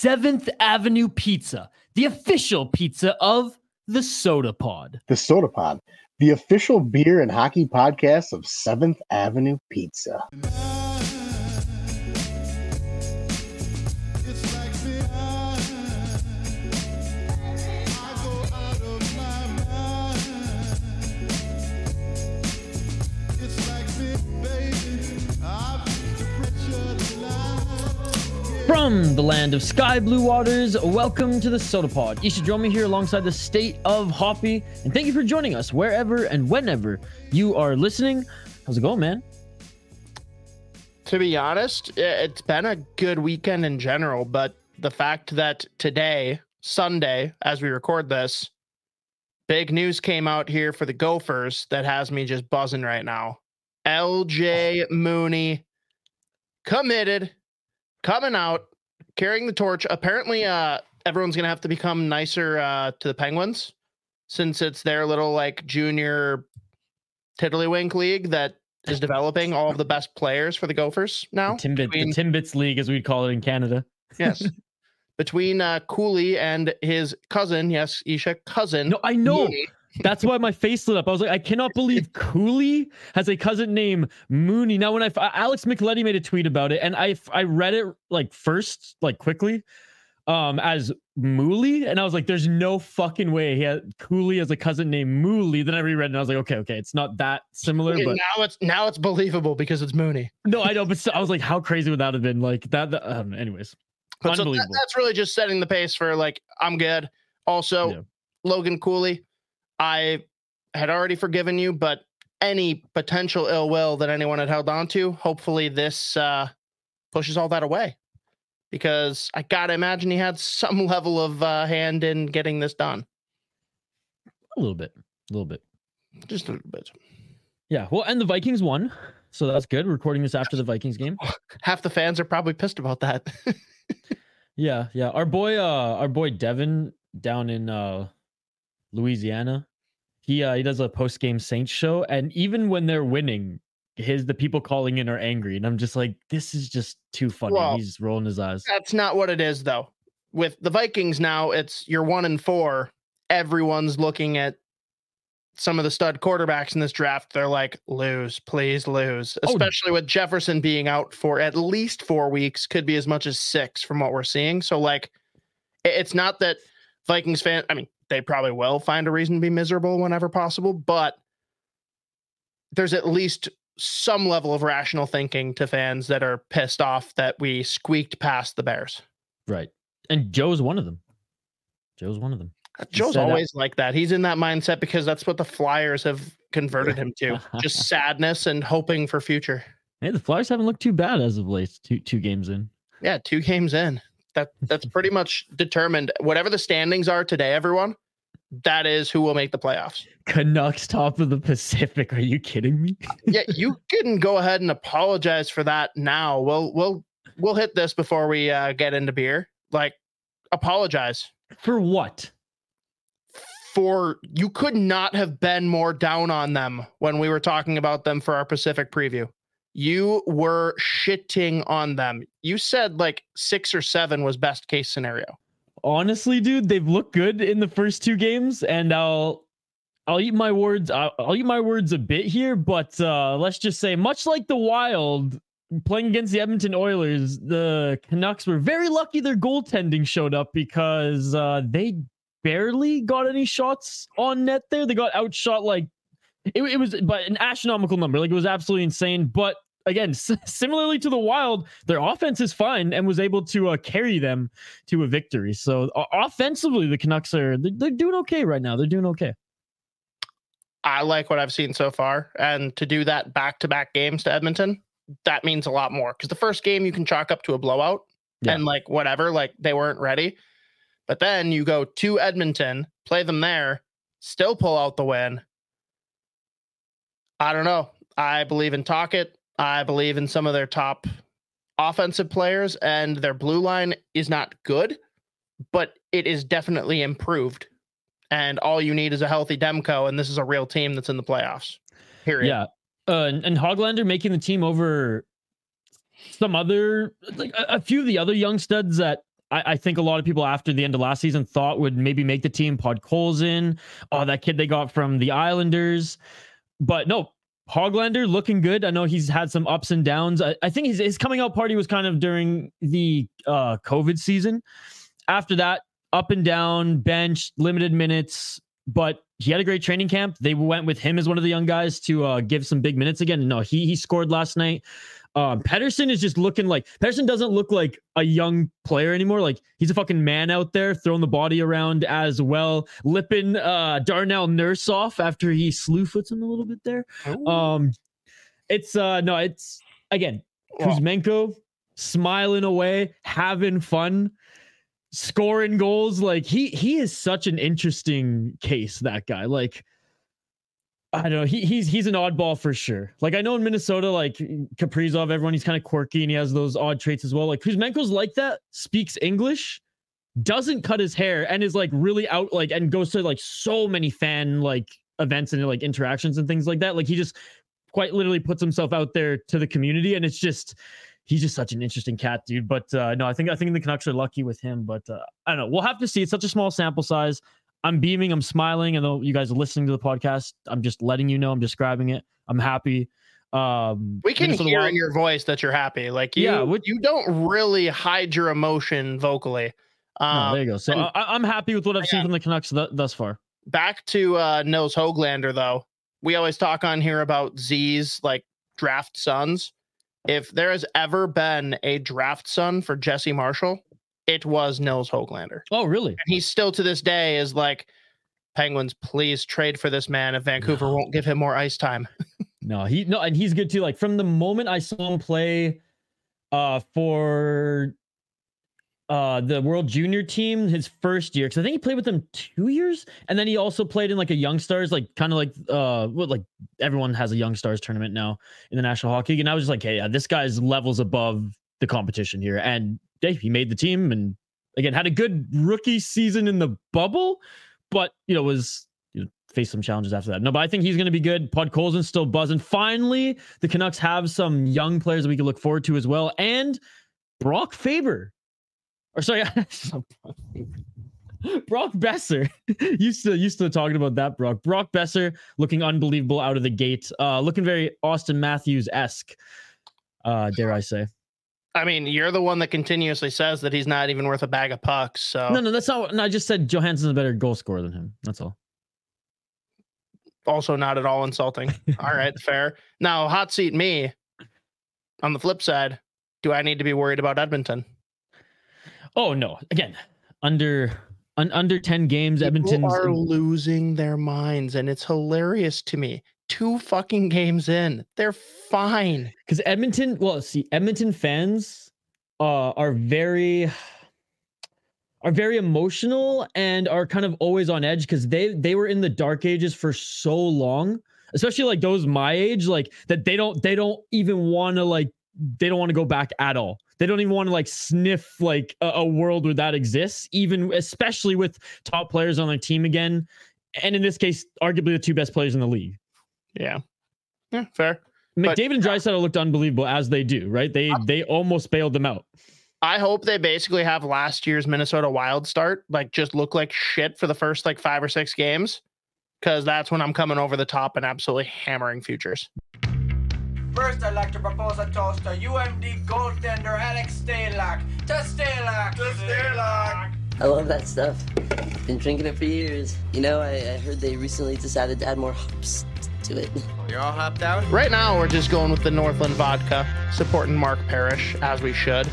Seventh Avenue Pizza, the official pizza of the Sota Pod. The Sota Pod, the official beer and hockey podcast of Seventh Avenue Pizza. From the land of sky blue waters, welcome to the Sota Pod. You should join me here alongside the state of Hoppy, and thank you for joining us wherever and whenever you are listening. How's it going, man? To be honest, it's been a good weekend in general, but the fact that today, Sunday, as we record this, big news came out here for the Gophers that has me just buzzing right now. LJ Mooney committed coming out carrying the torch. Apparently, uh, everyone's gonna have to become nicer uh, to the Penguins since it's their little like junior tiddlywink league that is developing all of the best players for the Gophers now. The Timbit, between, the Timbits League, as we'd call it in Canada. yes. Between uh, Cooley and his cousin, yes, Isha cousin. No, I know. Mooney, that's why my face lit up. I was like, I cannot believe Cooley has a cousin named Mooney. Now, when I Alex McLetty made a tweet about it, and I I read it like first, like quickly, um, as Mooley, and I was like, there's no fucking way he had Cooley as a cousin named Mooley. Then I reread it and I was like, okay, okay, it's not that similar, but now it's now it's believable because it's Mooney. No, I know, but I was like, how crazy would that have been? Like that. that um, anyways, but unbelievable. So that, that's really just setting the pace for like I'm good. Also, yeah. Logan Cooley I had already forgiven you, but any potential ill will that anyone had held on to, hopefully this uh, pushes all that away. Because I gotta imagine he had some level of uh, hand in getting this done. A little bit, a little bit, just a little bit. Yeah, well, and the Vikings won, so that's good. We're recording this after the Vikings game. Half the fans are probably pissed about that. yeah, yeah. Our boy, uh, our boy Devin down in uh Louisiana. He uh, he does a post game Saints show, and even when they're winning, his the people calling in are angry, and I'm just like, this is just too funny. Well, He's rolling his eyes. That's not what it is, though. With the Vikings now, it's you're one and four. Everyone's looking at some of the stud quarterbacks in this draft. They're like, lose, please lose. Oh, Especially oh. with Jefferson being out for at least four weeks, could be as much as six from what we're seeing. So like, it's not that Vikings fan. I mean, they probably will find a reason to be miserable whenever possible, but there's at least some level of rational thinking to fans that are pissed off that we squeaked past the Bears. Right. And Joe's one of them. Joe's one of them. Uh, Joe's always like that. He's in that mindset because that's what the Flyers have converted him to. Just sadness and hoping for future. Hey, the Flyers haven't looked too bad as of late. Two two games in. Yeah, two games in that that's pretty much determined. Whatever the standings are today, everyone, that is who will make the playoffs. Canucks top of the Pacific. Are you kidding me? yeah, you can go ahead and apologize for that now. We'll we'll we'll hit this before we uh, get into beer. Like, apologize for what? For you could not have been more down on them when we were talking about them for our Pacific preview you were shitting on them. You said like six or seven was best case scenario. Honestly, dude, they've looked good in the first two games, and I'll I'll eat my words. I'll, I'll eat my words a bit here, but uh, let's just say, much like the Wild playing against the Edmonton Oilers, the Canucks were very lucky their goaltending showed up because uh, they barely got any shots on net there. They got outshot like it, it was, but an astronomical number. Like it was absolutely insane. But again, s- similarly to the Wild, their offense is fine and was able to uh, carry them to a victory. So uh, offensively, the Canucks are they're, they're doing okay right now. They're doing okay. I like what I've seen so far, and to do that back to back games to Edmonton, that means a lot more. Because the first game you can chalk up to a blowout, yeah. and like whatever, like they weren't ready. But then you go to Edmonton, play them there, still pull out the win. I don't know. I believe in Tocchet. I believe in some of their top offensive players, and their blue line is not good, but it is definitely improved. And all you need is a healthy Demko, and this is a real team that's in the playoffs. Period. Yeah. Uh, and, and Hoglander making the team over some other, like a, a few of the other young studs that I, think a lot of people after the end of last season thought would maybe make the team. Podkolzin, oh, that kid they got from the Islanders. But no, Hoglander looking good. I know he's had some ups and downs. I, I think his, his coming out party was kind of during the uh, COVID season. After that, up and down, bench, limited minutes, but he had a great training camp. They went with him as one of the young guys to uh, give some big minutes again. No, he he scored last night. Um, Pettersson is just looking like Pettersson doesn't look like a young player anymore. Like he's a fucking man out there throwing the body around as well. Lipping uh, Darnell Nurse off after he slew foots him a little bit there. Ooh. Um, it's uh no, it's again Kuzmenko smiling away, having fun scoring goals. Like he he is such an interesting case. That guy, like. I don't know. He, he's he's an oddball for sure. Like I know in Minnesota, like Kaprizov, everyone he's kind of quirky and he has those odd traits as well. Like Kuzmenko's like that, speaks English, doesn't cut his hair, and is like really out like and goes to like so many fan like events and like interactions and things like that. Like he just quite literally puts himself out there to the community, and it's just he's just such an interesting cat, dude. But uh, no, I think I think the Canucks are lucky with him. But uh, I don't know. We'll have to see. It's such a small sample size. I'm beaming. I'm smiling. And though you guys are listening to the podcast, I'm just letting you know. I'm describing it. I'm happy. Um, we can hear in your voice that you're happy. Like you, yeah, what, you don't really hide your emotion vocally. Um, no, there you go. So and, I, am happy with what I've yeah. seen from the Canucks th- thus far. Back to uh, Nils Hoglander, though. We always talk on here about Z's like draft sons if there has ever been a draft son for Jesse Marshall, it was Nils Hoglander. Oh, really? And he's still to this day is like, Penguins, please trade for this man if Vancouver no. won't give him more ice time. no, he no, and he's good too. Like from the moment I saw him play uh for uh the World Junior team his first year because I think he played with them two years, and then he also played in like a Young Stars, like kind of like uh what like everyone has a Young Stars tournament now in the National Hockey League, and I was just like, hey, yeah, this guy's levels above the competition here, and yeah, he made the team, and again had a good rookie season in the bubble, but you know was you know, face some challenges after that. No, but I think he's going to be good. Podkolzin's still buzzing. Finally, the Canucks have some young players that we can look forward to as well, and Brock Faber or sorry, Brock Boeser used to used to talking about that Brock. Brock Boeser looking unbelievable out of the gate. Uh, looking very Auston Matthews esque. Uh, dare I say? I mean, you're the one that continuously says that he's not even worth a bag of pucks. So no, no, that's not. No, I just said Johansson's a better goal scorer than him. That's all. Also, not at all insulting. all right, fair. Now, hot seat me. On the flip side, do I need to be worried about Edmonton? Oh no! Again, under un, under ten games, Edmonton are losing their minds, and it's hilarious to me. Two fucking games in, they're fine. Because Edmonton, well, see, Edmonton fans uh, are very are very emotional and are kind of always on edge because they they were in the dark ages for so long especially like those my age like that they don't they don't even want to like they don't want to go back at all they don't even want to like sniff like a, a world where that exists, even especially with top players on their team again. And in this case, arguably the two best players in the league. Yeah. Yeah, fair. McDavid but, and Draisaitl looked unbelievable as they do, right? They they almost bailed them out. I hope they basically have last year's Minnesota Wild start, like just look like shit for the first like five or six games, because that's when I'm coming over the top and absolutely hammering futures. First, I'd like to propose a toast to UMD goaltender Alex Stalock. To Stalock! To Stalock! I love that stuff. Been drinking it for years. You know, I, I heard they recently decided to add more hops to it. You're all hopped out? Right now, we're just going with the Northland vodka, supporting Mark Parrish, as we should.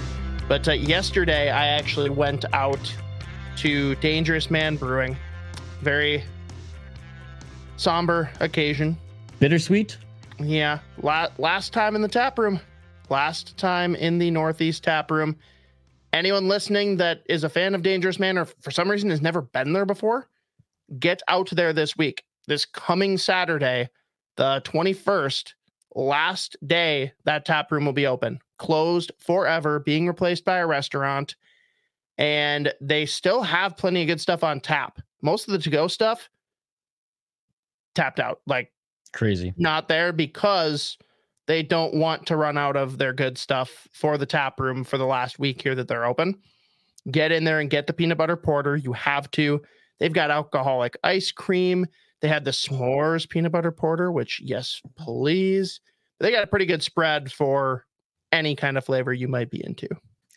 But uh, yesterday, I actually went out to Dangerous Man Brewing. Very somber occasion. Bittersweet? Yeah, la- last time in the tap room. Last time in the Northeast tap room. Anyone listening that is a fan of Dangerous Man or for some reason has never been there before, get out there this week. This coming Saturday, the 21st, last day that tap room will be open. Closed forever, being replaced by a restaurant. And they still have plenty of good stuff on tap. Most of the to go stuff tapped out. Like Crazy. Not there because they don't want to run out of their good stuff for the tap room for the last week here that they're open. get in there and get the peanut butter porter. You have to. They've got alcoholic ice cream. They had the s'mores peanut butter porter, which, yes, please. They got a pretty good spread for any kind of flavor you might be into.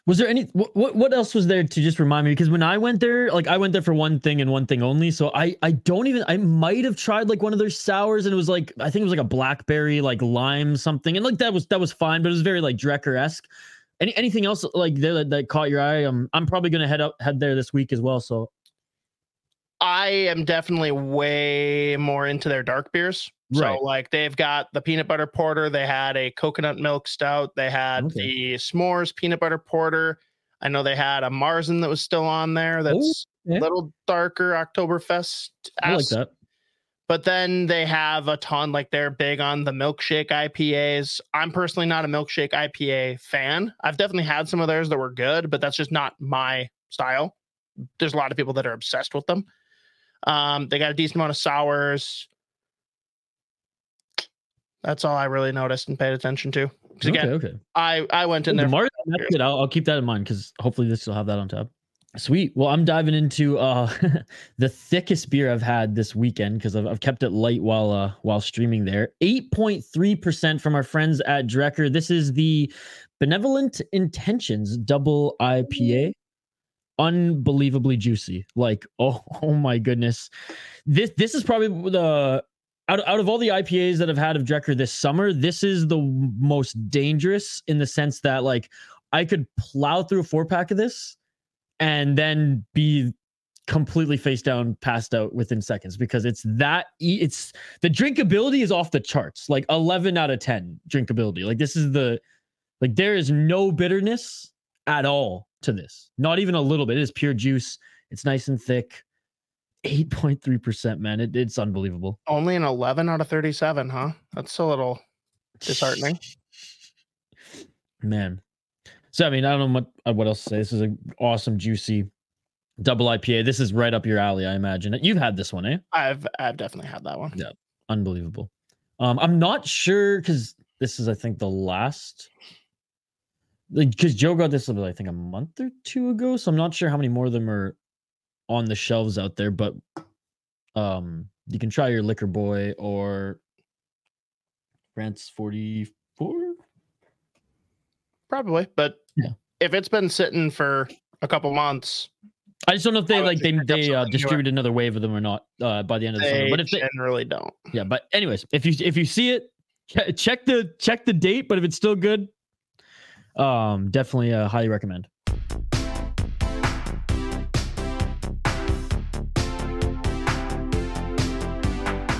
Was there any what, what else was there to just remind me? Because when I went there, like I went there for one thing and one thing only. So I I don't even I might have tried like one of their sours and it was like I think it was like a blackberry like lime something and like that was that was fine, but it was very like Drekker esque. Any anything else like there that, that caught your eye? Um, I'm probably gonna head up head there this week as well. So I am definitely way more into their dark beers. Right. So like they've got the peanut butter porter, they had a coconut milk stout, they had Okay. the s'mores peanut butter porter. I know they had a Marzen that was still on there oh, that's yeah. a little darker Oktoberfest. I like that. But then they have a ton, like they're big on the milkshake IPAs. I'm personally not a milkshake IPA fan. I've definitely had some of theirs that were good, but that's just not my style. There's a lot of people that are obsessed with them. Um, they got a decent amount of sours. That's all I really noticed and paid attention to. 'Cause again, Okay, okay. I I went in The there. That's good. I'll, I'll keep that in mind because hopefully this will have that on top. Sweet. Well, I'm diving into uh the thickest beer I've had this weekend because I've, I've kept it light while uh while streaming there. 8.3% from our friends at Drekker. This is the Benevolent Intentions double IPA. Unbelievably juicy. Like, oh, oh my goodness. This this is probably the out, out of all the IPAs that I've had of Drekker this summer, this is the most dangerous in the sense that like I could plow through a four pack of this and then be completely face down, passed out within seconds because it's that it's the drinkability is off the charts, like 11 out of 10 drinkability. Like this is the like there is no bitterness at all to this, not even a little bit. It is pure juice. It's nice and thick. 8.3%, man. It, it's unbelievable. Only an 11 out of 37, huh? That's a little disheartening. Man. So I mean, I don't know what uh, what else to say. This is an awesome, juicy double IPA. This is right up your alley, I imagine. You've had this one, eh? I've I've definitely had that one. Yeah. Unbelievable. Um, I'm not sure because this is, I think, the last. Because Joe got this, I think, a month or two ago. So I'm not sure how many more of them are on the shelves out there. But um, you can try your Liquor Boy or France 44. Probably, but Yeah. if it's been sitting for a couple months, I just don't know if they like they they uh, something newer. distribute another wave of them or not uh, by the end of the summer. But if they, generally don't. yeah, but anyways, if you if you see it, check the check the date. But if it's still good, um, definitely uh, highly recommend.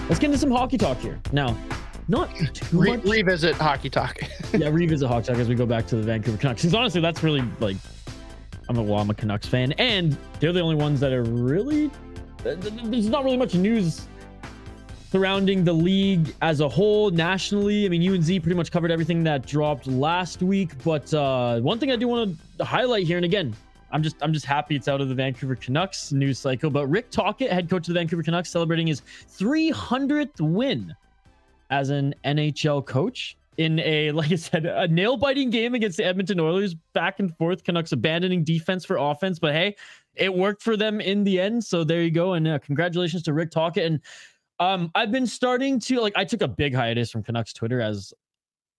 Let's get into some hockey talk here now. Not too Re- much. revisit hockey talk. yeah, revisit hockey talk as we go back to the Vancouver Canucks. Because honestly, that's really like, I'm a well, I'm a Canucks fan, and they're the only ones that are really. th- th- There's not really much news surrounding the league as a whole nationally. I mean, UNZ pretty much covered everything that dropped last week. But uh, one thing I do want to highlight here, and again, I'm just I'm just happy it's out of the Vancouver Canucks news cycle. But Rick Tocchet, head coach of the Vancouver Canucks, celebrating his 300th win as an NHL coach in a, like I said, a nail biting game against the Edmonton Oilers, back and forth, Canucks abandoning defense for offense. But hey, it worked for them in the end. So there you go. And uh, congratulations to Rick Tocchet. And um, I've been starting to, like, I took a big hiatus from Canucks Twitter, as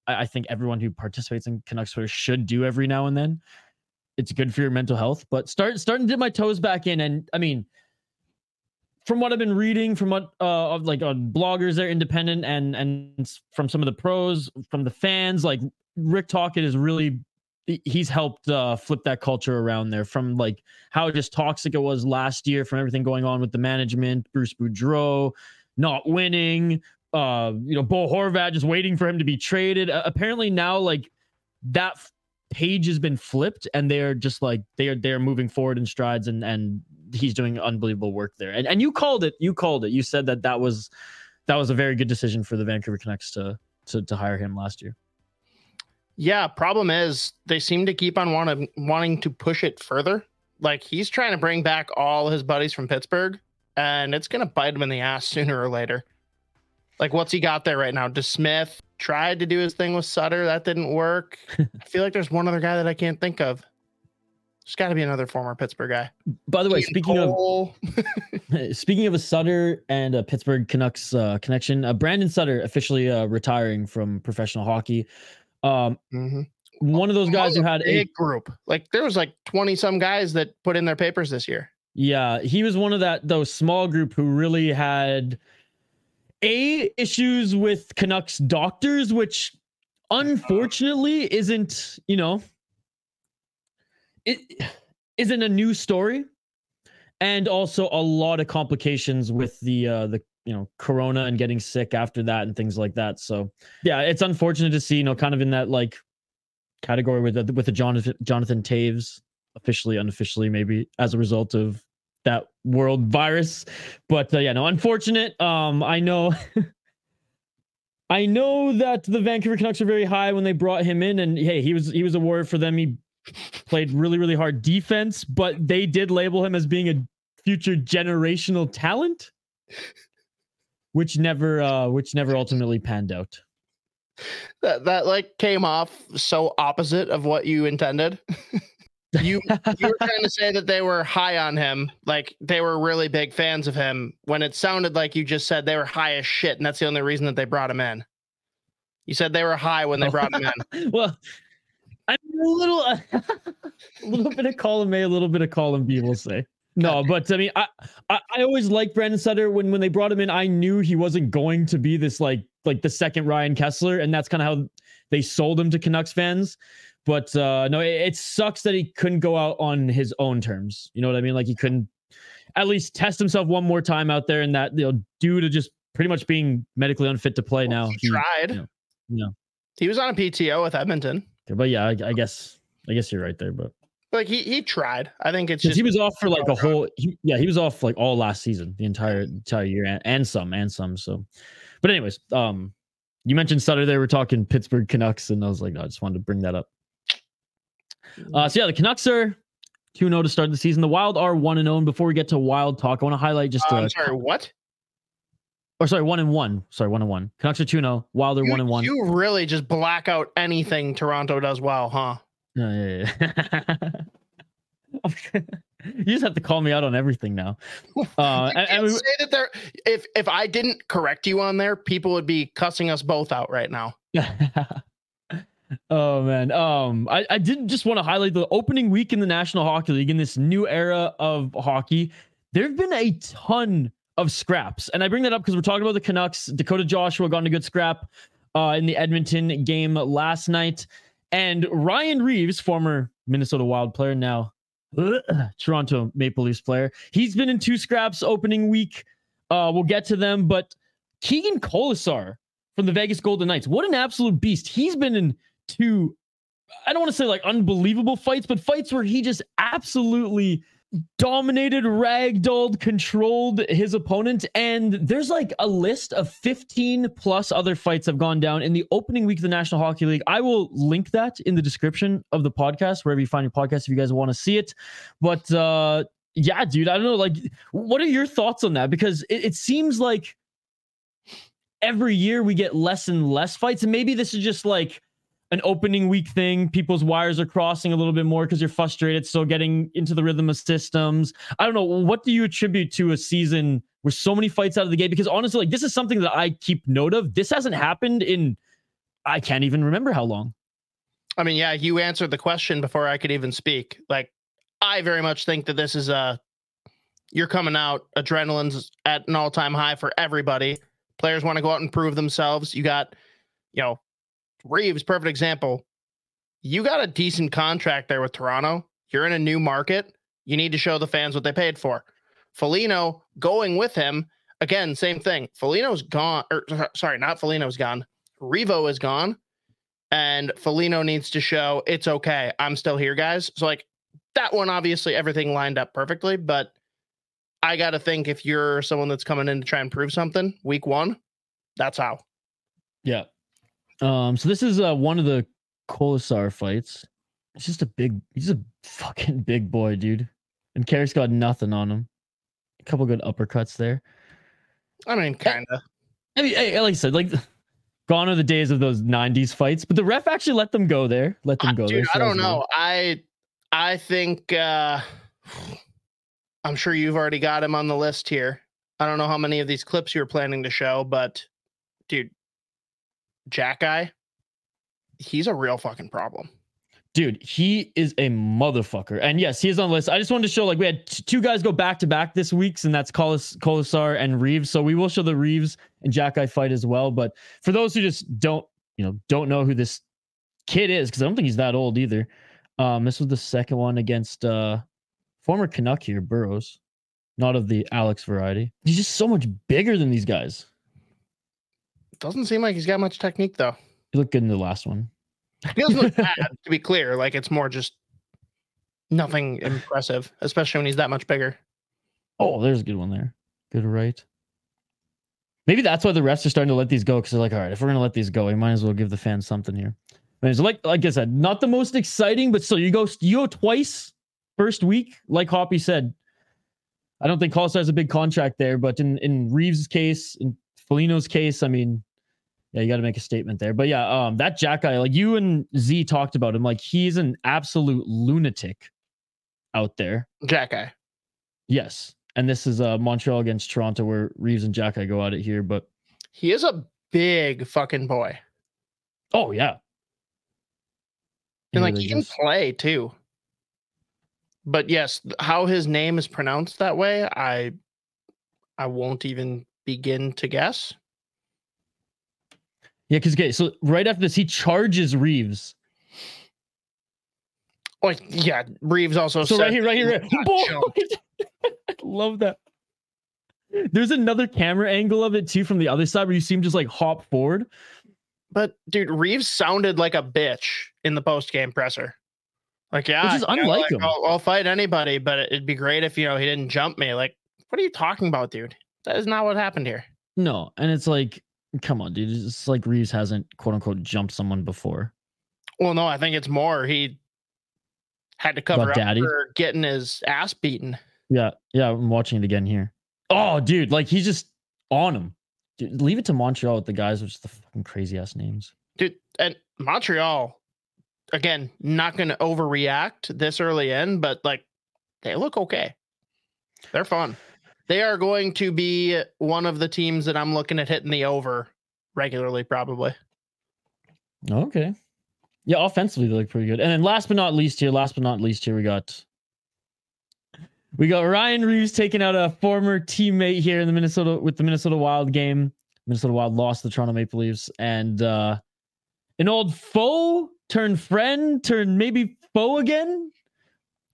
I, I think everyone who participates in Canucks Twitter should do every now and then. It's good for your mental health, but start starting to dip my toes back in. And I mean, from what I've been reading, from what uh of like on bloggers, they're independent, and and from some of the pros, from the fans, like Rick Tocchet is really he's helped uh flip that culture around there from like how just toxic it was last year, from everything going on with the management, Bruce Boudreau not winning, uh, you know, Bo Horvat just waiting for him to be traded. Uh, apparently now, like that f- page has been flipped, and they're just like they are they're moving forward in strides, and and he's doing unbelievable work there. And and you called it, you called it. You said that that was that was a very good decision for the Vancouver Canucks to to to hire him last year. Yeah, problem is they seem to keep on wanting wanting to push it further. Like he's trying to bring back all his buddies from Pittsburgh, and it's gonna bite him in the ass sooner or later. Like what's he got there right now? DeSmith tried to do his thing with Sutter, that didn't work. I feel like there's one other guy that I can't think of. There's got to be another former Pittsburgh guy. By the way, Keaton speaking of Speaking of a Sutter and a Pittsburgh Canucks uh, connection, uh, Brandon Sutter officially uh, retiring from professional hockey. Um, Mhm. one of those guys who had a group, like there was like 20 some guys that put in their papers this year. Yeah, he was one of that those small group who really had a issues with Canucks doctors, which unfortunately isn't you know it isn't a new story and also a lot of complications with the uh the you know corona and getting sick after that and things like that. So yeah it's unfortunate to see you know kind of in that like category with the with the jonathan jonathan toews officially unofficially maybe as a result of that world virus. But uh, yeah no unfortunate. Um i know i know that the vancouver canucks are very high when they brought him in and hey he was he was a warrior for them. He played really really hard defense but they did label him as being a future generational talent which never uh which never ultimately panned out. That that like came off so opposite of what you intended. you you were trying to say that they were high on him, like they were really big fans of him, when it sounded like you just said they were high as shit, and that's the only reason that they brought him in. You said they were high when they Oh. brought him in. well i'm a little a little bit of column a a little bit of column b we'll say no but i mean I, I i always liked brandon sutter when when they brought him in i knew he wasn't going to be this like like the second ryan kesler and that's kind of how they sold him to canucks fans but uh no it, it sucks that he couldn't go out on his own terms you know what i mean like he couldn't at least test himself one more time out there and that you know due to just pretty much being medically unfit to play now he tried. yeah. Yeah. He was on a PTO with Edmonton. Okay, but yeah, I, I guess I guess you're right there. But Like he he tried. I think it's just he was off for like a whole, he, yeah, he was off like all last season, the entire entire year, and, and some, and some. So, but anyways, um, you mentioned Sutter. They were talking Pittsburgh Canucks, and I was like, no, I just wanted to bring that up. Uh, so yeah, the Canucks are two zero to start the season. The Wild are one and zero. And before we get to Wild talk, I want to highlight just Uh, uh, I'm sorry, what? or sorry, one and one. Sorry, one and one. Canucks are two zero. Wild are You, one and one. you really just black out anything Toronto does well, huh? Yeah, yeah, yeah. you just have to call me out on everything now. Uh, and- and we- say that there. If if I didn't correct you on there, people would be cussing us both out right now. oh man. Um, I, I did just want to highlight the opening week in the National Hockey League in this new era of hockey. There have been a ton of scraps, and I bring that up because we're talking about the Canucks. Dakota Joshua got in a good scrap uh, in the Edmonton game last night, and Ryan Reaves, former Minnesota Wild player, now Toronto Maple Leafs player, he's been in two scraps opening week. Uh, we'll get to them, but Keegan Kolesar from the Vegas Golden Knights. What an absolute beast. He's been in two, I don't want to say like unbelievable fights, but fights where he just absolutely dominated, ragdolled, controlled his opponent. And there's like a list of 15 plus other fights have gone down in the opening week of the National Hockey League. I will link that in the description of the podcast, wherever you find your podcast, if you guys want to see it. But uh yeah, dude, I don't know. Like, what are your thoughts on that? Because it, it seems like every year we get less and less fights. And maybe this is just like an opening week thing. People's wires are crossing a little bit more because you're frustrated. So getting into the rhythm of systems. I don't know. What do you attribute to a season where so many fights out of the gate? Because honestly, like this is something that I keep note of. This hasn't happened in I can't even remember how long. I mean, yeah, you answered the question before I could even speak. Like, I very much think that this is a you're coming out, adrenaline's at an all time high for everybody. Players want to go out and prove themselves. You got, you know, Reaves, perfect example. You got a decent contract there with Toronto. You're in a new market. You need to show the fans what they paid for. Foligno going with him again, same thing. Foligno's gone, or sorry, not Foligno's gone. Revo is gone and Foligno needs to show it's okay. I'm still here, guys. So like that one, obviously everything lined up perfectly, but I got to think if you're someone that's coming in to try and prove something, week one, that's how. Yeah. Um, so this is uh, one of the Kolesar fights. It's just a big, he's a fucking big boy, dude. And Carrick's got nothing on him. A couple good uppercuts there. I mean, kind of. I mean, hey, like I said, like gone are the days of those '90s fights, but the ref actually let them go there. Let them go there. Dude, so I don't know. I I think uh I'm sure you've already got him on the list here. I don't know how many of these clips you're planning to show, but dude, Xhekaj, he's a real fucking problem. Dude, he is a motherfucker. And yes, he is on the list. I just wanted to show like we had t- two guys go back to back this week, and that's Kolis- Kolesar and Reaves. So we will show the Reaves and Xhekaj fight as well. But for those who just don't, you know, don't know who this kid is, because I don't think he's that old either. Um, this was the second one against uh former Canuck here, Burroughs. Not of the Alex variety. He's just so much bigger than these guys. Doesn't seem like he's got much technique though. He looked good in the last one. He doesn't look bad, to be clear. Like it's more just nothing impressive, especially when he's that much bigger. Oh, there's a good one there. Good right. Maybe that's why the refs are starting to let these go because they're like, all right, if we're gonna let these go, we might as well give the fans something here. I mean, so like like I said, not the most exciting, but still, you go you go twice first week, like Hoppy said. I don't think Kolesar has a big contract there, but in in Reaves' case, in Foligno's case, I mean, yeah, you got to make a statement there. But yeah, um, that Xhekaj, like you and Z talked about him, like he's an absolute lunatic out there. Xhekaj. Yes. And this is uh Montreal against Toronto where Reaves and Xhekaj go at it here, but He is a big fucking boy. oh yeah. And Yeah, like he can play too. But yes, how his name is pronounced that way, I I won't even begin to guess. Yeah, because okay, so right after this, he charges Reaves. Oh yeah, Reaves also So said right here, right here, right got Boy! choked. I love that. There's another camera angle of it too from the other side where you see him just like hop forward. But dude, Reaves sounded like a bitch in the post game presser. Like, yeah, is you know, like, him. I'll, I'll fight anybody, but it'd be great if you know he didn't jump me. Like, what are you talking about, dude? That is not what happened here. No, and it's like, come on, dude. It's like Reaves hasn't quote unquote jumped someone before. Well, no, I think it's more he had to cover up daddy? for getting his ass beaten. Yeah, yeah, I'm watching it again here. Oh, dude, like he's just on him. Dude, leave it to Montreal with the guys with just the fucking crazy ass names. Dude, and Montreal, again, not going to overreact this early in, but like they look okay. They're fun. They are going to be one of the teams that I'm looking at hitting the over regularly, probably. Okay. Yeah, offensively they look pretty good. And then last but not least here, last but not least here, we got we got Ryan Reaves taking out a former teammate here in the Minnesota with the Minnesota Wild game. Minnesota Wild lost the Toronto Maple Leafs, and uh an old foe turned friend turned maybe foe again.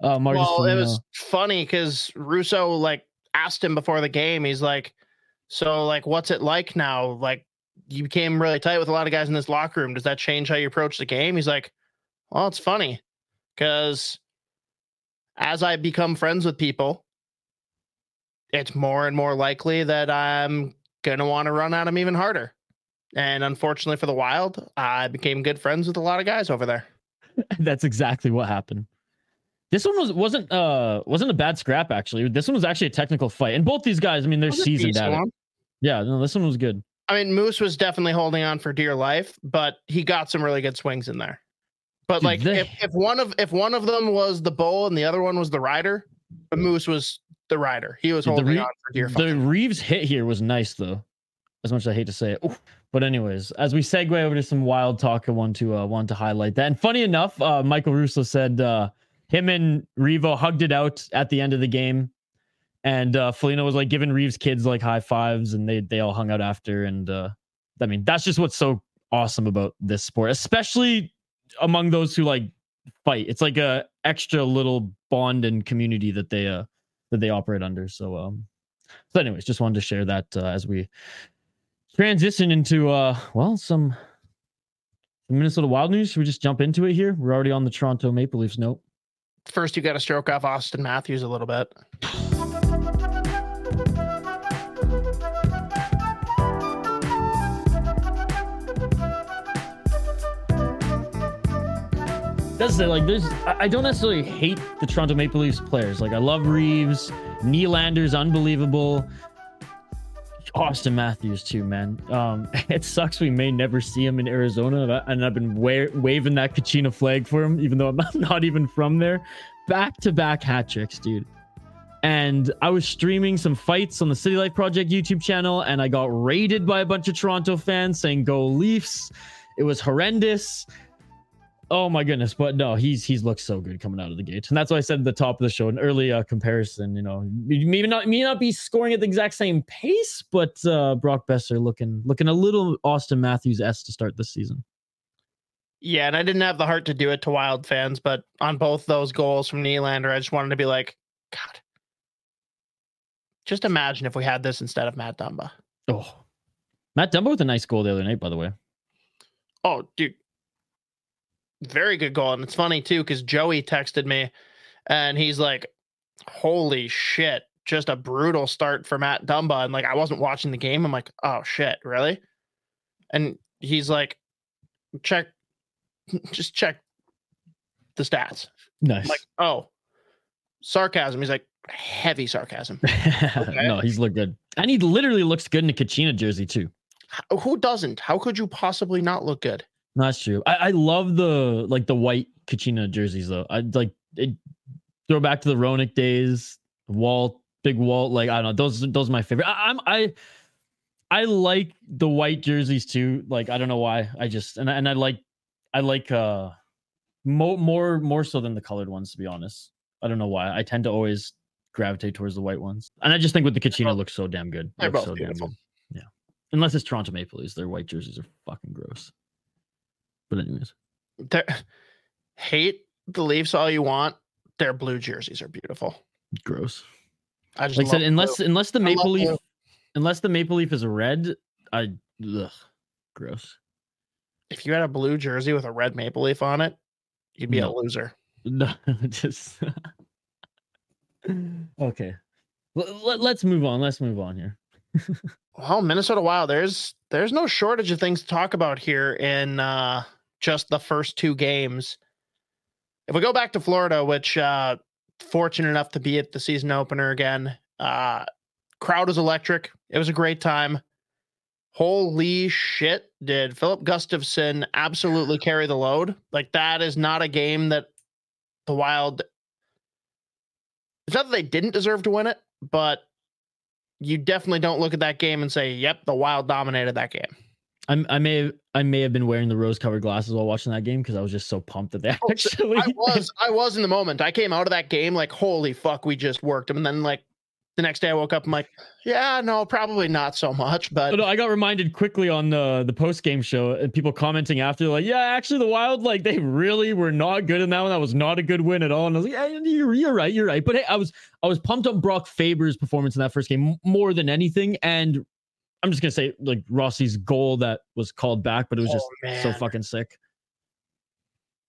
Uh, Marcus well, it was funny because Russo like asked him before the game. He's like, "So, like, what's it like now? Like, you became really tight with a lot of guys in this locker room. Does that change how you approach the game?" He's like, "Well, it's funny because as I become friends with people, it's more and more likely that I'm gonna want to run at them even harder." And unfortunately for the Wild, I became good friends with a lot of guys over there. That's exactly what happened. This one was wasn't uh wasn't a bad scrap actually. This one was actually a technical fight, and both these guys, I mean, they're It was a seasoned decent at it. Yeah, no, this one was good. I mean, Moose was definitely holding on for dear life, but he got some really good swings in there. But Dude, like, they- if, if one of if one of them was the bull and the other one was the rider, the Moose was the rider. He was Dude, the holding Re- on for dear The fucking. Reaves hit here was nice though. As much as I hate to say it. Oof. But anyways, as we segue over to some wild talk, I want to uh, want to highlight that. And funny enough, uh, Michael Russo said uh, him and Revo hugged it out at the end of the game, and uh, Foligno was like giving Reaves kids like high fives, and they they all hung out after. And uh, I mean, that's just what's so awesome about this sport, especially among those who like fight. It's like a extra little bond and community that they uh that they operate under. So um, so anyways, just wanted to share that uh, as we transition into uh well some Minnesota Wild news. Should we just jump into it here? We're already on the Toronto Maple Leafs note. First, you got to stroke off Auston Matthews a little bit. That's it. Like, there's I, don't necessarily hate the Toronto Maple Leafs players. Like, I love Reaves, Nylander's unbelievable. Auston Matthews too, man. Um, it sucks we may never see him in Arizona, and I've been wa- waving that Kachina flag for him, even though I'm not even from there. Back to back hat tricks, dude. And I was streaming some fights on the City Life Project YouTube channel, and I got raided by a bunch of Toronto fans saying "Go Leafs." It was horrendous. Oh my goodness, but no, he's he's looked so good coming out of the gate, and that's why I said at the top of the show, an early uh, comparison. You know, maybe not may not be scoring at the exact same pace, but uh, Brock Boeser looking looking a little Auston Matthews s to start this season. Yeah, and I didn't have the heart to do it to Wild fans, but on both those goals from Nylander, I just wanted to be like, God, just imagine if we had this instead of Matt Dumba. Oh, Matt Dumba with a nice goal the other night, by the way. Oh, dude, very good goal. And it's funny too, because Joey texted me and he's like, Holy shit, just a brutal start for Matt Dumba. And like I wasn't watching the game. I'm like, oh shit, really? And he's like, check just check the stats. Nice. I'm like, oh, sarcasm. He's like, heavy sarcasm. okay. no, he's looked good. And he literally looks good in a Kachina jersey too. Who doesn't? How could you possibly not look good? That's true. I, I love the like the white Kachina jerseys though. I like it throw back to the Roenick days, Walt, big Walt. Like I don't know, those those are my favorite. I, I'm I I like the white jerseys too. Like I don't know why. I just and and I like I like uh more more more so than the colored ones to be honest. I don't know why. I tend to always gravitate towards the white ones, and I just think with the Kachina looks so damn good. They're both so beautiful. Damn good. Yeah, unless it's Toronto Maple Leafs, their white jerseys are fucking gross. But anyways, They're, hate the Leafs all you want. Their blue jerseys are beautiful. gross. I just Like I said, unless blue. unless the Maple Leaf, blue. unless the Maple Leaf is red, I ugh, gross. if you had a blue jersey with a red maple leaf on it, you'd be No. a loser. No, just okay. Let, let, us move on. Let's move on here. Well, Minnesota Wild, there's there's no shortage of things to talk about here in uh, just the first two games. If we go back to Florida, which uh, fortunate enough to be at the season opener again, uh, crowd was electric. It was a great time. Holy shit! Did Filip Gustavsson absolutely carry the load? Like that is not a game that the Wild. It's not that they didn't deserve to win it, but you definitely don't look at that game and say, "Yep, the Wild dominated that game." I'm, I may have, I may have been wearing the rose-colored glasses while watching that game because I was just so pumped that they Oh, actually. I was, I was in the moment. I came out of that game like, "Holy fuck, we just worked them," and then like the next day I woke up, I'm like, "Yeah, no, probably not so much," but But no, I got reminded quickly on the the post game show, and people commenting after, like, "Yeah, actually, the Wild, like, they really were not good in that one. That was not a good win at all." And I was like, "Yeah, you're, you're right, you're right." But hey, I was I was pumped on Brock Faber's performance in that first game more than anything, and I'm just gonna say like Rossi's goal that was called back, but it was oh, just Oh, so fucking sick.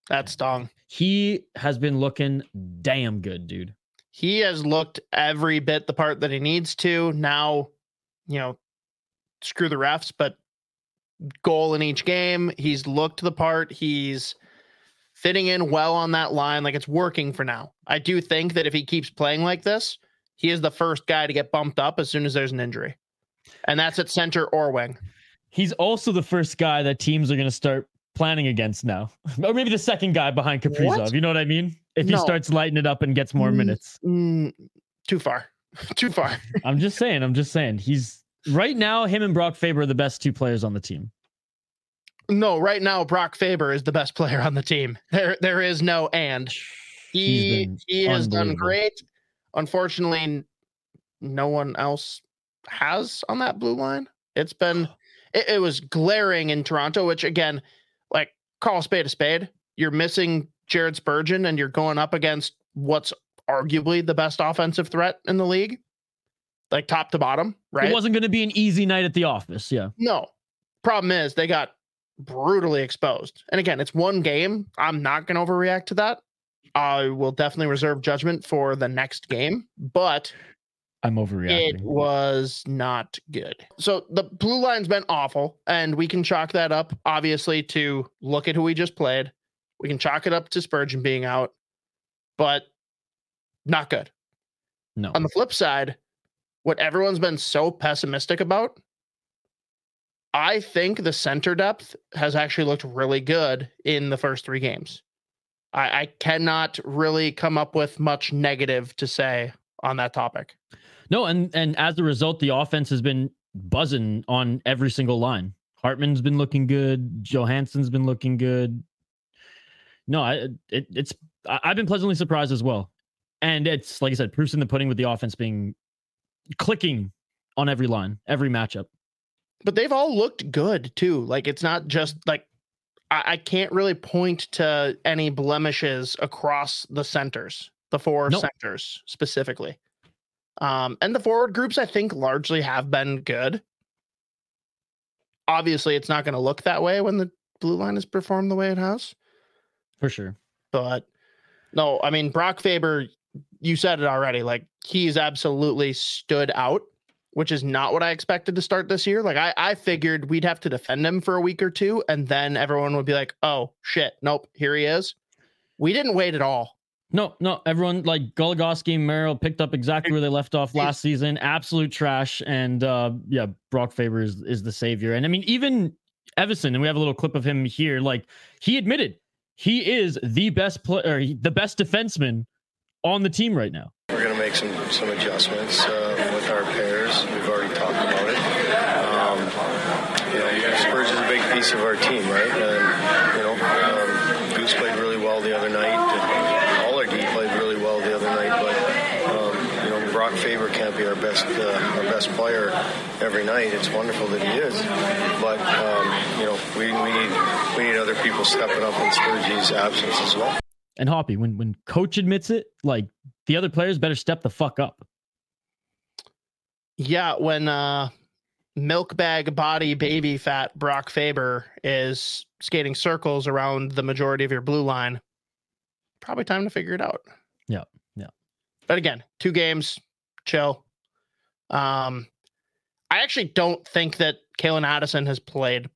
that stung. He has been looking damn good, dude. He has looked every bit the part that he needs to. Now, you know, screw the refs, but goal in each game. He's looked the part. He's fitting in well on that line. Like it's working for now. I do think that if he keeps playing like this, he is the first guy to get bumped up as soon as there's an injury. And that's at center or wing. He's also the first guy that teams are gonna start planning against now, or maybe the second guy behind Kaprizov. What? You know what I mean? If he starts lighting it up and gets more Mm. minutes. Mm, too far. too far. I'm just saying. I'm just saying. He's right now. Him and Brock Faber are the best two players on the team. No, right now Brock Faber is the best player on the team. There there is no and. He he has done great. Unfortunately, no one else has on that blue line. It's been oh. it, it was glaring in Toronto, which again, like call a spade a spade. You're missing Jared Spurgeon and you're going up against what's arguably the best offensive threat in the league. Like top to bottom, right? It wasn't going to be an easy night at the office. Yeah. No. Problem is, they got brutally exposed. And again, it's one game. I'm not going to overreact to that. I will definitely reserve judgment for the next game, but I'm it was not good. So the blue line's been awful, and we can chalk that up, obviously, to look at who we just played. We can chalk it up to Spurgeon being out, but not good. no. On the flip side, what everyone's been so pessimistic about, I think the center depth has actually looked really good in the first three games. I, I cannot really come up with much negative to say on that topic. No, and and as a result, the offense has been buzzing on every single line. Hartman's been looking good. Johansson's been looking good. No, I it, it's I, I've been pleasantly surprised as well. And it's like I said, proofs in the pudding with the offense being clicking on every line, every matchup. But they've all looked good too. Like it's not just like I, I can't really point to any blemishes across the centers, the four Nope. centers specifically. Um, and the forward groups, I think, largely have been good. Obviously, it's not going to look that way when the blue line has performed the way it has. For sure. But no, I mean Brock Faber, you said it already. Like he's absolutely stood out, which is not what I expected to start this year. Like I, I figured we'd have to defend him for a week or two, and then everyone would be like, "Oh shit, nope, here he is." We didn't wait at all. No, no, everyone like Goligoski and Merrill picked up exactly where they left off last season. Absolute trash. And uh yeah, Brock Faber is, is the savior. And I mean, even Evason, and we have a little clip of him here, like he admitted he is the best player, the best defenseman on the team right now. We're going to make some some adjustments uh, with our pairs. We've already talked about it. Um, you know, Spurs is a big piece of our team, right? And you know, um, Goose played really best uh, our best player every night. It's wonderful that he is, but um, you know, we, we need we need other people stepping up in Spurgeon's absence as well. And Hoppy, when when coach admits it, like the other players better step the fuck up. Yeah, when uh milk bag body baby fat Brock Faber is skating circles around the majority of your blue line, probably time to figure it out. Yeah, yeah. But again, two games, chill. Um I actually don't think that Calen Addison has played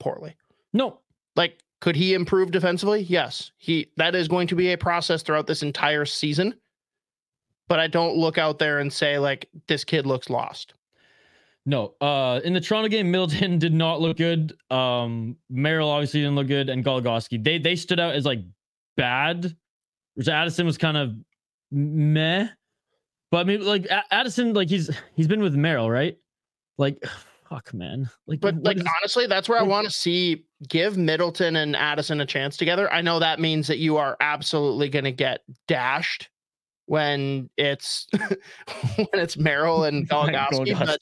poorly. No, Like, could he improve defensively? Yes. He that is going to be a process throughout this entire season. But I don't look out there and say like this kid looks lost. No, uh, in the Toronto game, Middleton did not look good. Um, Merrill obviously didn't look good, and Goligoski they they stood out as like bad. Which Addison was kind of meh, but I mean, like Addison, like he's he's been with Merrill, right? Like, fuck, man. Like, But like is- honestly, that's where I want to see give Middleton and Addison a chance together. I know that means that you are absolutely going to get dashed when it's when it's Merrill and Goligoski, but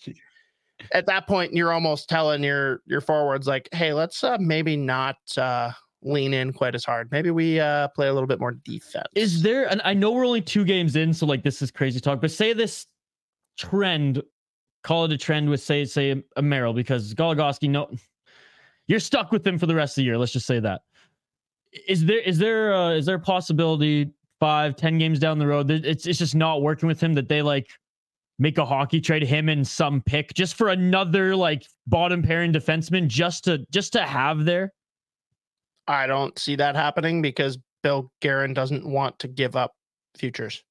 at that point you're almost telling your your forwards like, "Hey, let's uh, maybe not uh lean in quite as hard. Maybe we uh play a little bit more defense." is there? And I know we're only two games in, so like this is crazy talk. But say this trend, call it a trend with say say a Merrill because Goligoski, no, you're stuck with him for the rest of the year. Let's just say that. Is there is there uh, is there a possibility five ten games down the road it's it's just not working with him that they like make a hockey trade him and some pick just for another like bottom pairing defenseman just to just to have there? I don't see that happening because Bill Guerin doesn't want to give up futures.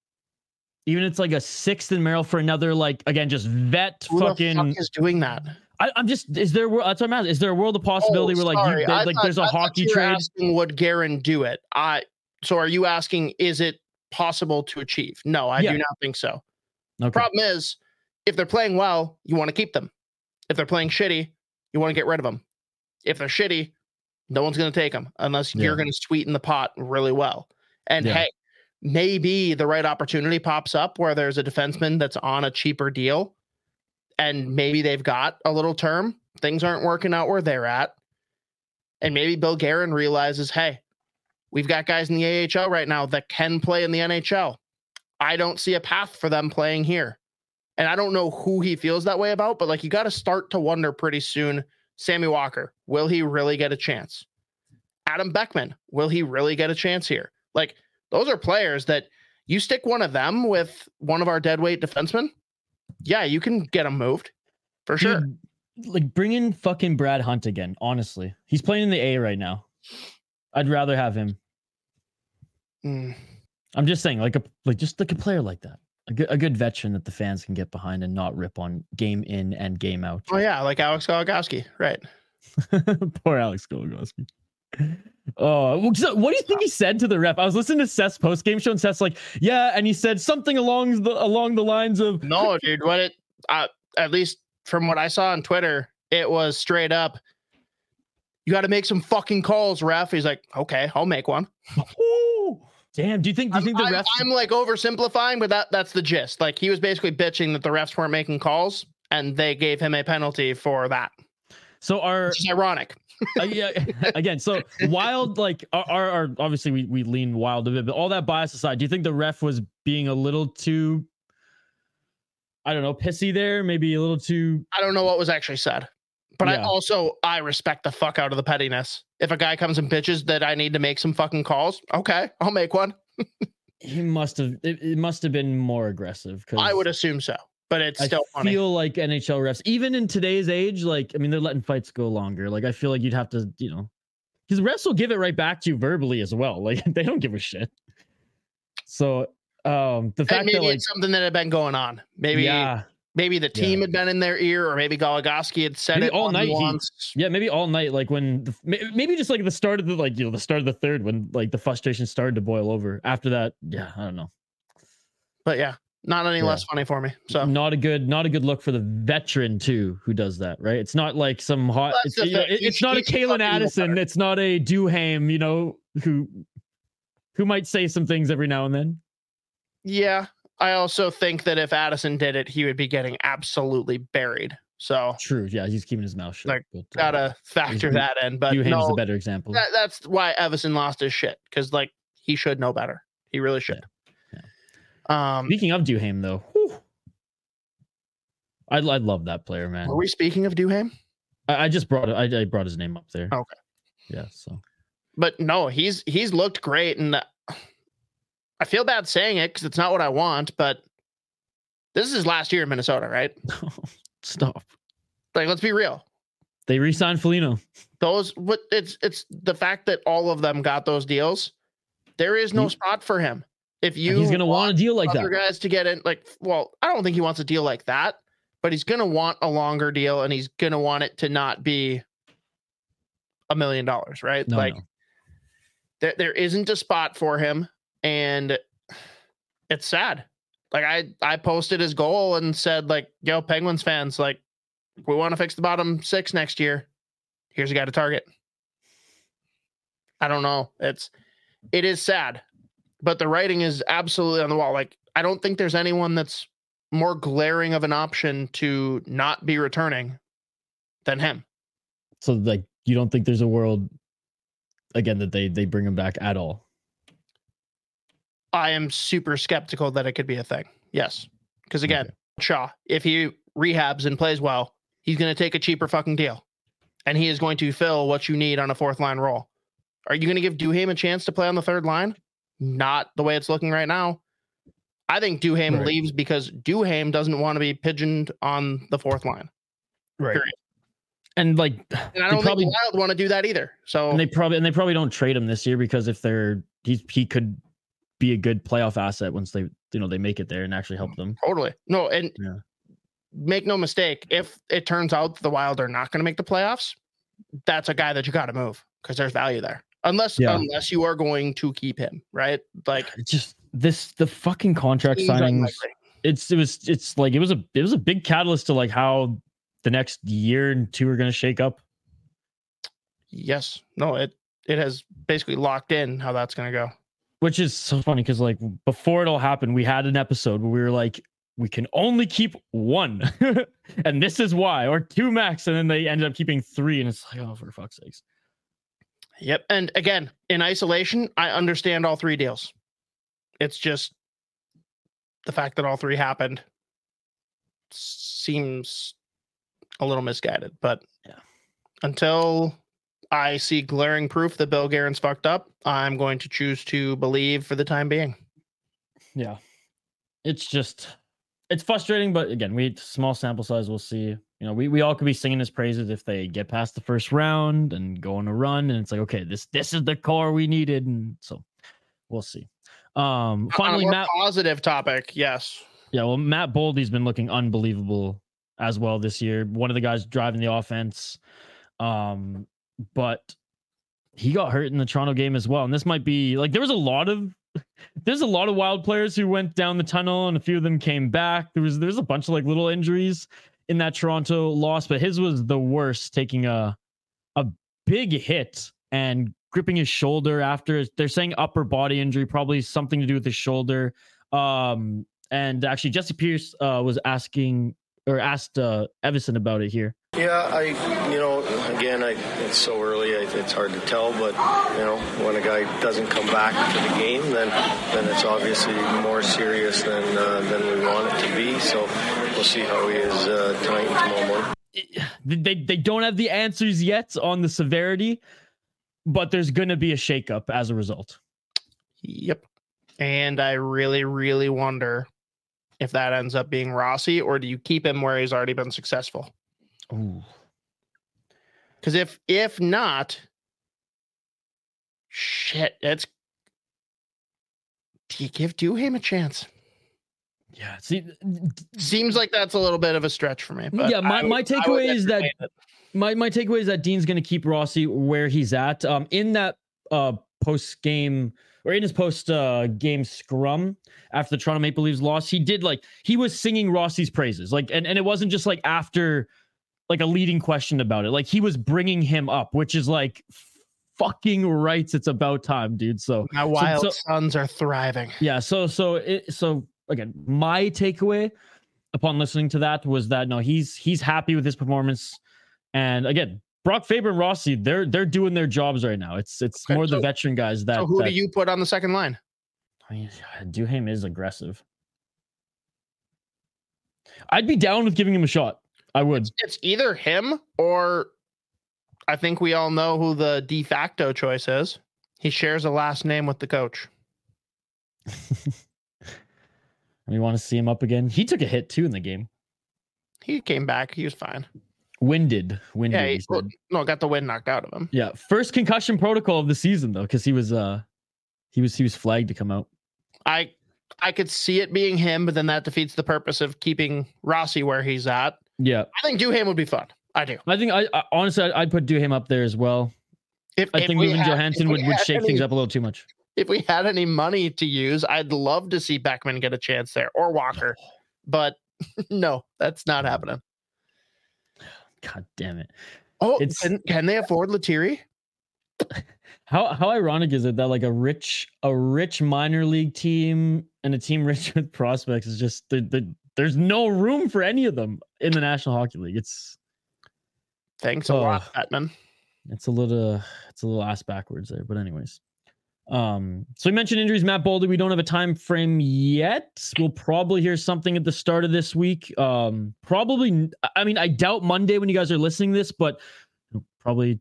Even if it's like a sixth in Merrill for another like again just vet Who the fucking. fuck is doing that? I, I'm just is there that's what I'm asking. Is there a world of possibility Oh, where like you I like thought- there's a I hockey trade? Asking would Guerin do it? I so are you asking is it possible to achieve? No, I Yeah. do not think so. Okay. Problem is, if they're playing well, you want to keep them. If they're playing shitty, you want to get rid of them. If they're shitty, no one's going to take them unless Yeah. you're going to sweeten the pot really well. And Yeah. hey, maybe the right opportunity pops up where there's a defenseman that's on a cheaper deal and maybe they've got a little term. Things aren't working out where they're at. And maybe Bill Guerin realizes, hey, we've got guys in the AHL right now that can play in the NHL. I don't see a path for them playing here. And I don't know who he feels that way about, but like you got to start to wonder pretty soon Sammy Walker, will he really get a chance? Adam Beckman, will he really get a chance here? Like those are players that you stick one of them with one of our deadweight defensemen. Yeah, you can get them moved for sure. Dude, like bring in fucking Brad Hunt again. Honestly, he's playing in the A right now. I'd rather have him. Mm. I'm just saying, like a like just like a player like that. A good, a good veteran that the fans can get behind and not rip on game in and game out. Oh yeah, like Alex Goligoski, right? Poor Alex Goligoski. Oh, what do you think he said to the ref? I was listening to Seth's post game show, and Seth's like, "Yeah," and he said something along the along the lines of, No, dude. What it? Uh, at least from what I saw on Twitter, it was straight up. You got to make some fucking calls, ref. He's like, okay, I'll make one. "Ooh, damn." Do you think? Do you think the I'm, refs? I'm like oversimplifying, but that that's the gist. Like he was basically bitching that the refs weren't making calls, and they gave him a penalty for that, so are which is ironic. uh, yeah again so wild like are, are, are obviously we, we lean wild a bit but all that bias aside do you think the ref was being a little too i don't know pissy there maybe a little too I don't know what was actually said, but I also I respect the fuck out of the pettiness. If a guy comes and bitches that I need to make some fucking calls, okay, I'll make one. he must have it, it must have been more aggressive I would assume so, but it's I still funny. I feel like nhl refs even in today's age like i mean they're letting fights go longer like i feel like you'd have to you know because refs will give it right back to you verbally as well like they don't give a shit so um the fact that like it's something that had been going on. Maybe yeah maybe the team Yeah. had been in their ear, or maybe Goligoski had said Maybe it all night he- Yeah, maybe all night, like when the, maybe just like the start of the like you know the start of the third when like the frustration started to boil over. After that, yeah, I don't know. But yeah, not any Yeah. less funny for me. So not a good not a good look for the veteran too who does that, right? It's not like some hot. That's It's, you know, it- it's not a Calen Addison. It's not a Duhaime. You know who who might say some things every now and then. yeah, I also think that if Addison did it, he would be getting absolutely buried. So True. Yeah, he's keeping his mouth shut. Like, but, uh, gotta factor that in. But Duhaime's no, the better example. that, that's why Evason lost his shit because like he should know better. He really should. Um, Speaking of Duhaime, though, whew, I I love that player, man. were we speaking of Duhaime? I, I just brought. I, I brought his name up there. Okay. Yeah. So But no, he's he's looked great, and uh, I feel bad saying it because it's not what I want. But this is his last year in Minnesota, right? stop. Like, let's be real. They re-signed Foligno. Those what it's it's the fact that all of them got those deals. There is no He- spot for him. If you he's gonna want a deal like that. guys to get in, like, well, I don't think he wants a deal like that, but he's gonna want a longer deal, and he's gonna want it to not be a million dollars, right? No, like, no. there there isn't a spot for him, and it's sad. Like I I posted his goal and said like, "Yo, Penguins fans, like, we want to fix the bottom six next year. Here's a guy to target." I don't know. It's it is sad, but the writing is absolutely on the wall. Like I don't think there's anyone that's more glaring of an option to not be returning than him. So like, you don't think there's a world again that they they bring him back at all? I am super skeptical that it could be a thing. Yes. Because again, Okay. Shaw, if he rehabs and plays well, he's going to take a cheaper fucking deal. And he is going to fill what you need on a fourth line role. Are you going to give Duhaime a chance to play on the third line? Not the way it's looking right now. I think Duhaime Right. leaves because Duhaime doesn't want to be pigeoned on the fourth line. Right. Period. And like, And I don't probably- think Wild want to do that either. So and they probably and they probably don't trade him this year because if they're he's he could be a good playoff asset once they you know they make it there and actually help them. Totally. No, and Yeah. make no mistake, if it turns out the Wild are not going to make the playoffs, that's a guy that you got to move because there's value there. Unless Yeah. unless you are going to keep him, right? Like It's just this the fucking contract signings. unlikely. It's it was it's like it was a it was a big catalyst to like how the next year and two are going to shake up. Yes. No, it it has basically locked in how that's going to go. Which is so funny because like before it all happened we had an episode where we were like we can only keep one and this is why or two max and then they ended up keeping three and it's like oh for fuck's sakes Yep. And again, in isolation, I understand all three deals. It's just the fact that all three happened seems a little misguided. But Yeah. until I see glaring proof that Bill Guerin's fucked up, I'm going to choose to believe for the time being. yeah it's just it's frustrating but again we small sample size we'll see you know we, we all could be singing his praises if they get past the first round and go on a run and it's like okay this this is the core we needed and so we'll see um finally matt positive topic, yes. Yeah, well, Matt Boldy's been looking unbelievable as well this year. One of the guys driving the offense. Um, but he got hurt in the Toronto game as well. And this might be like there was a lot of there's a lot of wild players who went down the tunnel and a few of them came back. There was there's a bunch of like little injuries in that Toronto loss, but his was the worst, taking a a big hit and gripping his shoulder after they're saying upper body injury, probably something to do with his shoulder. Um, and actually Jesse Pierce uh, was asking or asked uh, Evason about it here. Yeah, I, you know, again, I, it's so early, I, it's hard to tell. But you know, when a guy doesn't come back to the game, then then it's obviously more serious than uh, than we want it to be. So we'll see how he is uh, tonight and tomorrow morning. They they don't have the answers yet on the severity, but there's going to be a shakeup as a result. Yep. And I really, really wonder if that ends up being Rossi, or do you keep him where he's already been successful? Ooh. Because if if not, shit, it's do you give Duhaime a chance? Yeah. See, Seems like that's a little bit of a stretch for me. But Yeah, my- would- my takeaway is that- it. my my takeaway is that Dean's going to keep Rossi where he's at. Um, in that uh post game or in his post uh game scrum after the Toronto Maple Leafs loss, he did like he was singing Rossi's praises, like, and and it wasn't just like after like a leading question about it, like he was bringing him up, which is like fucking rights. It's about time, dude. So my wild so- sons are thriving. yeah so so it so again my takeaway upon listening to that was that no he's he's happy with his performance and again brock faber and rossi they're they're doing their jobs right now it's it's Okay, more the veteran guys that, So who that do you put on the second line? I mean, Duhaime is aggressive i'd be down with giving him a shot i would It's either him or I think we all know who the de facto choice is. He shares a last name with the coach. we want to see him up again he took a hit too in the game He came back. He was fine. winded winded Yeah, he well, no, got the wind knocked out of him. yeah first concussion protocol of the season though because he was uh he was he was flagged to come out I I could see it being him, but then that defeats the purpose of keeping Rossi where he's at. Yeah I think Duhaime would be fun. I do. I think I, I honestly I'd, I'd put Duhaime up there as well. If, I if think moving Johansson would, would shake any- things up a little too much. If we had any money to use, I'd love to see Beckman get a chance there or Walker, but no, that's not happening. God damn it! Oh, It's- can, can they afford Lettieri? How how ironic is it that like a rich a rich minor league team and a team rich with prospects is just the, the there's no room for any of them in the National Hockey League. It's Thanks a lot. Bettman. it's a little it's a little ass backwards there. But anyways. Um, so we mentioned injuries, Matt Boldy. We don't have a time frame yet. We'll probably hear something at the start of this week. Um, probably I mean, I doubt Monday when you guys are listening to this, but probably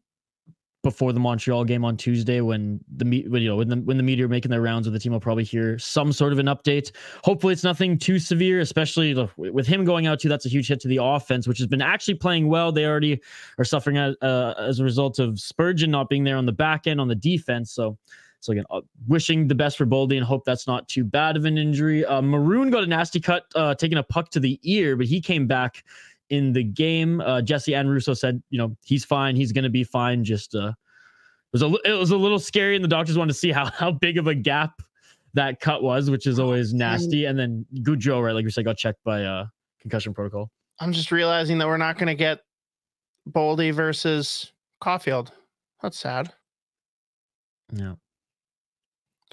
before the Montreal game on Tuesday when the when you know when the when the media are making their rounds with the team I'll probably hear some sort of an update. Hopefully it's nothing too severe, especially with him going out too. That's a huge hit to the offense, which has been actually playing well. They already are suffering as, uh, as a result of Spurgeon not being there on the back end on the defense. So so again, uh, wishing the best for Boldy and hope that's not too bad of an injury. Uh, Maroon got a nasty cut, uh, taking a puck to the ear, but he came back in the game. Uh, Jesse and Russo said, you know, he's fine. He's going to be fine. Just uh, it was a it was a little scary, and the doctors wanted to see how how big of a gap that cut was, which is always nasty. And then Gaudreau, right, like we said, got checked by uh concussion protocol. I'm just realizing that we're not going to get Boldy versus Caulfield. That's sad. Yeah,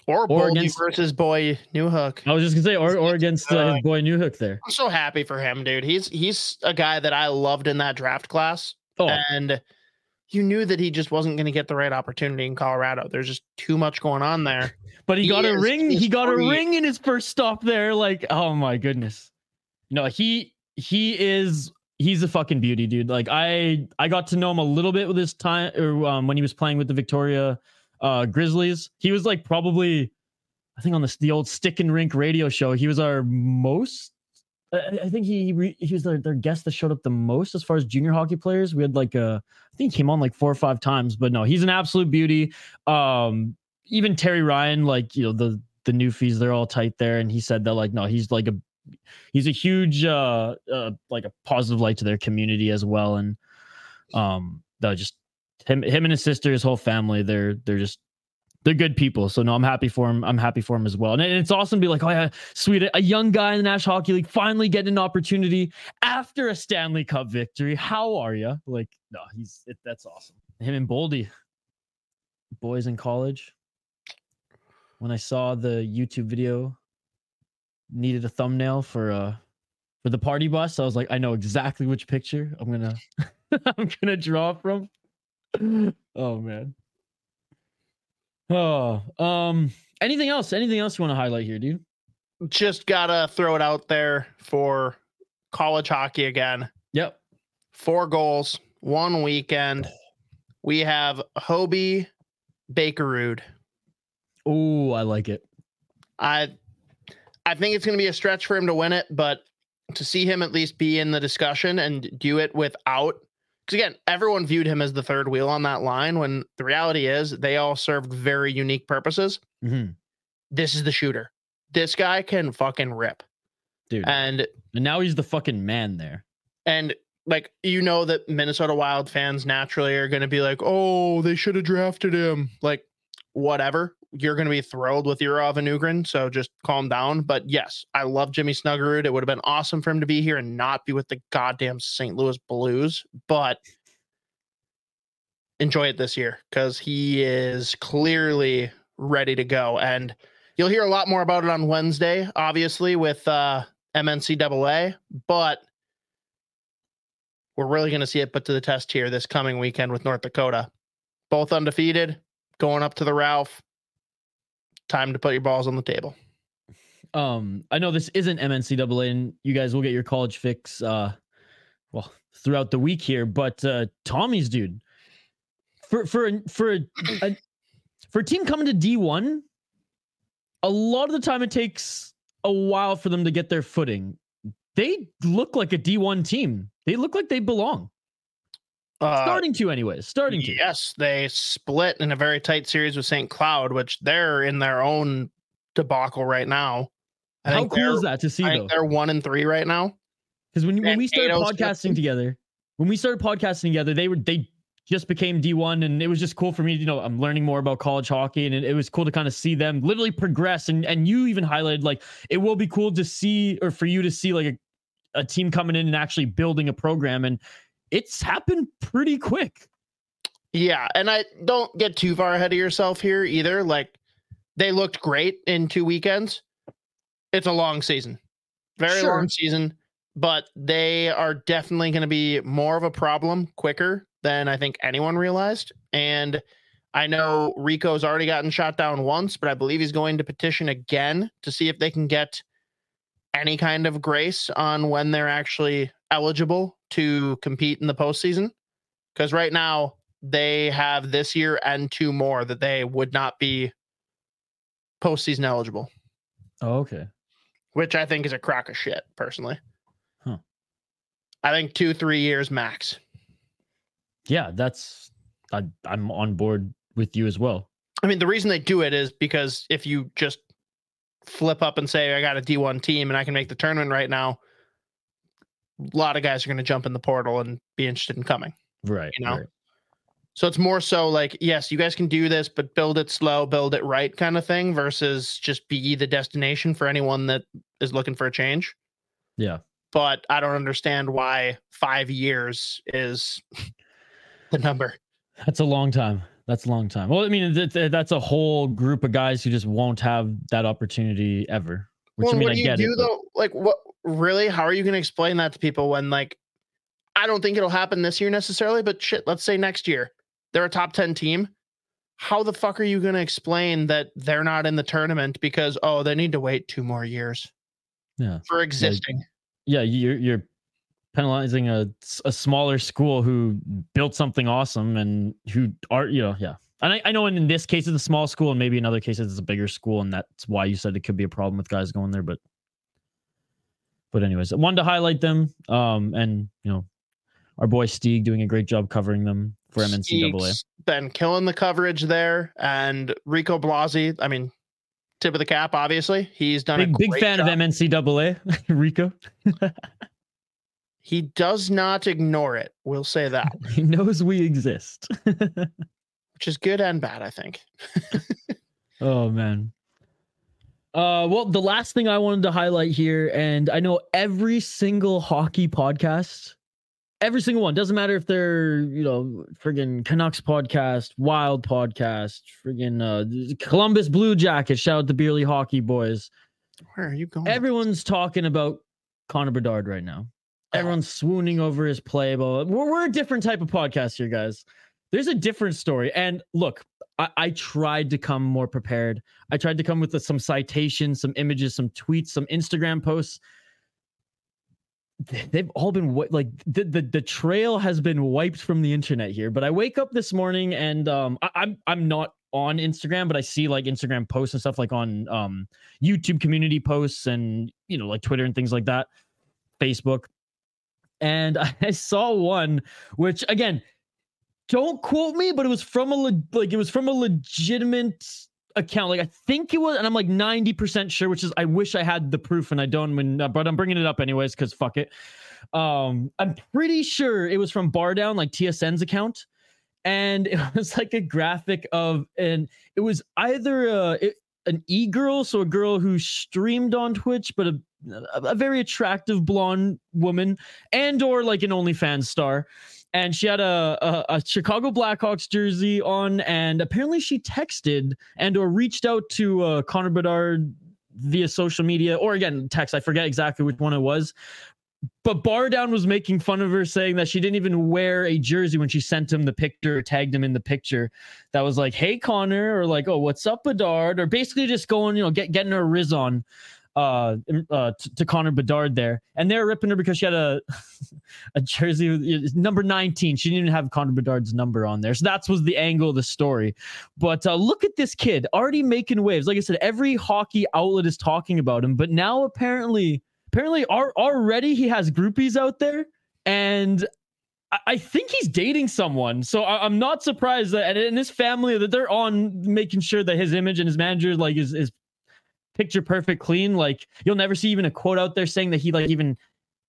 Or, Or against- versus Boy Newhook. I was just gonna say, or or against uh, his boy Newhook there. I'm so happy for him, dude. He's he's a guy that I loved in that draft class, Oh, and you knew that he just wasn't going to get the right opportunity in Colorado. There's just too much going on there. But he, He got a ring. He got a ring in his first stop there. Like, oh my goodness. No, he he is he's a fucking beauty, dude. Like I I got to know him a little bit with his time or um, when he was playing with the Victoria uh Grizzlies. He was like probably I think on the the old stick and rink radio show. He was our most. I think he he was their, their guest that showed up the most as far as junior hockey players. We had like a I think he came on like four or five times, but no, he's an absolute beauty. Um, even Terry Ryan, like you know the the new fees, they're all tight there, and he said that like no, he's like a he's a huge uh, uh like a positive light to their community as well and um that just him him and his sister his whole family they're they're just they're good people. So no i'm happy for him i'm happy for him as well. And it's awesome to be like oh yeah sweet a young guy in the national hockey league finally getting an opportunity after a stanley cup victory. How are you like no he's it, that's awesome. Him and boldy boys in college. When i saw the youtube video needed a thumbnail for uh for the party bus i was like i know exactly which picture i'm gonna i'm gonna draw from oh man oh um anything else anything else you want to highlight here dude Just gotta throw it out there for college hockey again. yep Four goals, one weekend. We have Hobie Bakerud. oh i like it I I think it's going to be a stretch for him to win it, but to see him at least be in the discussion and do it without again, everyone viewed him as the third wheel on that line when the reality is they all served very unique purposes. Mhm. This is the shooter. This guy can fucking rip. dude And and now he's the fucking man there and like you know that Minnesota Wild fans naturally are going to be like, "Oh, they should have drafted him." Like whatever. You're going to be thrilled with Yurov and Ohgren, so just calm down. But yes, I love Jimmy Snuggerud. It would have been awesome for him to be here and not be with the goddamn St. Louis Blues, but enjoy it this year cuz he is clearly ready to go and you'll hear a lot more about it on Wednesday, obviously with uh MNCAA, but we're really going to see it put to the test here this coming weekend with North Dakota. Both undefeated, going up to the Ralph. Time to put your balls on the table. um i know this isn't mncaa and you guys will get your college fix uh well throughout the week here but uh tommy's dude for for for a, a for a team coming to d1 a lot of the time it takes a while for them to get their footing. They look like a d1 team. They look like they belong Uh, starting to anyways starting to Yes, they split in a very tight series with St. Cloud, which they're in their own debacle right now. I how cool is that to see I though they're one and three right now. Because when, when we started podcasting fifteen. together, when we started podcasting together, they were they just became D1, and it was just cool for me. You know, I'm learning more about college hockey, and it, it was cool to kind of see them literally progress. And and you even highlighted like it will be cool to see, or for you to see like a, a team coming in and actually building a program, and it's happened pretty quick. Yeah, and I don't get too far ahead of yourself here either. Like they looked great in two weekends. It's a long season. Very Sure. long season, but they are definitely going to be more of a problem quicker than I think anyone realized. And I know Rico's already gotten shot down once, but I believe he's going to petition again to see if they can get any kind of grace on when they're actually eligible to compete in the postseason. Because right now, they have this year and two more that they would not be postseason eligible, Oh, okay. which I think is a crock of shit, personally. Huh. I think two, three years max. Yeah, that's I, I'm on board with you as well. I mean, the reason they do it is because if you just flip up and say, I got a D1 team and I can make the tournament right now, a lot of guys are going to jump in the portal and be interested in coming. Right. You know? right. So it's more so like, yes, you guys can do this, but build it slow, build it right kind of thing versus just be the destination for anyone that is looking for a change. Yeah. But I don't understand why five years is the number. That's a long time. That's a long time. Well, I mean, th- th- that's a whole group of guys who just won't have that opportunity ever. Which well, I mean, I get do it. but- though? Like, what really? How are you going to explain that to people when, like, I don't think it'll happen this year necessarily, but shit, let's say next year they're a top 10 team. How the fuck are you going to explain that they're not in the tournament because, oh, they need to wait two more years Yeah. for existing? Yeah, you're you're penalizing a, a smaller school who built something awesome and who are you know yeah. And I, I know in this case it's a small school and maybe in other cases it's a bigger school and that's why you said it could be a problem with guys going there. But but anyways, I wanted to highlight them. Um and you know our boy Stieg doing a great job covering them for MNCAA. Steve's been killing the coverage there. And Rico Blasi, I mean, tip of the cap. Obviously, he's done a Big big fan job. of MNCAA, Rico. He does not ignore it. We'll say that, He knows we exist. which is good and bad. I think. Oh man. Uh well, the last thing I wanted to highlight here, and I know every single hockey podcast, every single one, doesn't matter if they're, you know, friggin' Canucks podcast, Wild podcast, friggin' uh Columbus Blue Jackets, shout out the Beerly Hockey Boys. Where are you going? Everyone's talking about Connor Bedard right now. Everyone's swooning over his play. But we're, we're a different type of podcast here, guys. There's a different story. And look, I, I tried to come more prepared. I tried to come with some citations, some images, some tweets, some Instagram posts. They- They've all been like the, the the trail has been wiped from the internet here. But I wake up this morning and um I, I'm I'm not on Instagram, but I see like Instagram posts and stuff like on um YouTube community posts and you know like Twitter and things like that, Facebook. And I saw one which again, don't quote me, but it was from a le- like it was from a legitimate account. Like I think it was, and I'm like 90% sure, which is I wish I had the proof and I don't, when, uh, but I'm bringing it up anyways because fuck it. Um, I'm pretty sure it was from Bar Down, like TSN's account, and it was like a graphic of, and it was either uh it, an e girl, so a girl who streamed on Twitch, but a a a very attractive blonde woman, and or like an OnlyFans star and she had a, a, a Chicago Blackhawks jersey on, and apparently she texted and or reached out to uh, Connor Bedard via social media, or again text. I forget exactly which one it was. But Bar Down was making fun of her, saying that she didn't even wear a jersey when she sent him the picture, or tagged him in the picture. That was like, "Hey Connor," or like, "Oh, what's up, Bedard?" Or basically just going, you know, get getting her riz on uh, uh t- to Connor Bedard there, and they're ripping her because she had a a jersey number 19. She didn't even have Connor Bedard's number on there. So that was the angle of the story. But uh, look at this kid already making waves. Like I said, every hockey outlet is talking about him, but now apparently, apparently ar- already he has groupies out there. And I- think he's dating someone. So I- I'm not surprised that and in his family that they're on making sure that his image and his manager like is is picture perfect clean. Like you'll never see even a quote out there saying that he like even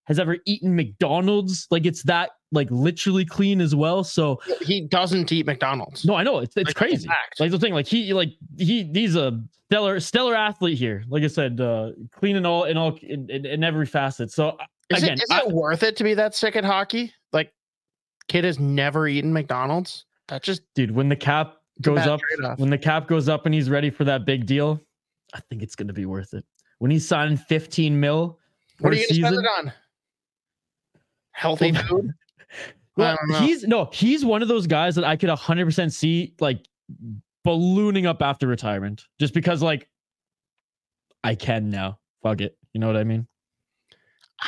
has ever eaten McDonald's. Like it's that like literally clean as well. So He doesn't eat McDonald's. no, I know it's it's Like, crazy. Like the thing, like he like he he's a stellar stellar athlete here. Like I said, uh clean in all in all in, in, in every facet. So Is, again, it, is I- it worth it to be that sick at hockey? Like, kid has never eaten McDonald's. That just dude, when the cap goes up, when the cap goes up and he's ready for that big deal, I think it's gonna be worth it. When he's signing 15 mil what are you gonna spend season, it on? Healthy food. Well, I don't know. he's no, he's one of those guys that I could 100% see like ballooning up after retirement just because like I can now. Fuck it. You know what I mean?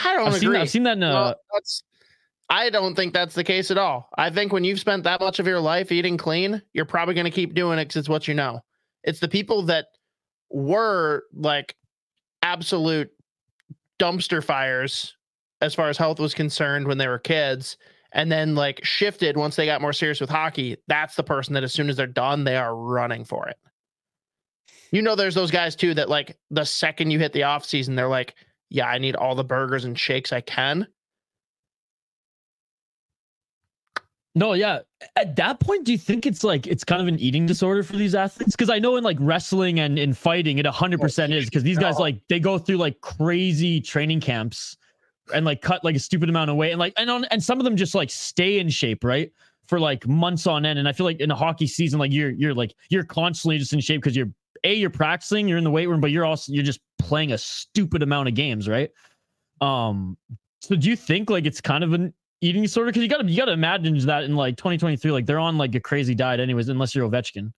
I don't I've seen, agree. that, I've seen that in uh, Well, that's. I don't think that's the case at all. I think when you've spent that much of your life eating clean, you're probably going to keep doing it because it's what you know. It's the people that were like absolute dumpster fires as far as health was concerned when they were kids, and then like shifted once they got more serious with hockey. That's the person that as soon as they're done, they are running for it. You know, there's those guys too that like the second you hit the off season, they're like, yeah, I need all the burgers and shakes I can. No, yeah. At that point, do you think it's like it's kind of an eating disorder for these athletes? Because I know in like wrestling and in fighting, it 100% is because these guys like they go through like crazy training camps and like cut like a stupid amount of weight and like and on and some of them just like stay in shape, right? For like months on end. And I feel like in a hockey season, like you're you're like you're constantly just in shape because you're a you're practicing, you're in the weight room, but you're also you're just playing a stupid amount of games, right? Um, so do you think like it's kind of an eating disorder? Because you gotta you gotta imagine that in like 2023, like they're on like a crazy diet anyways, unless you're Ovechkin.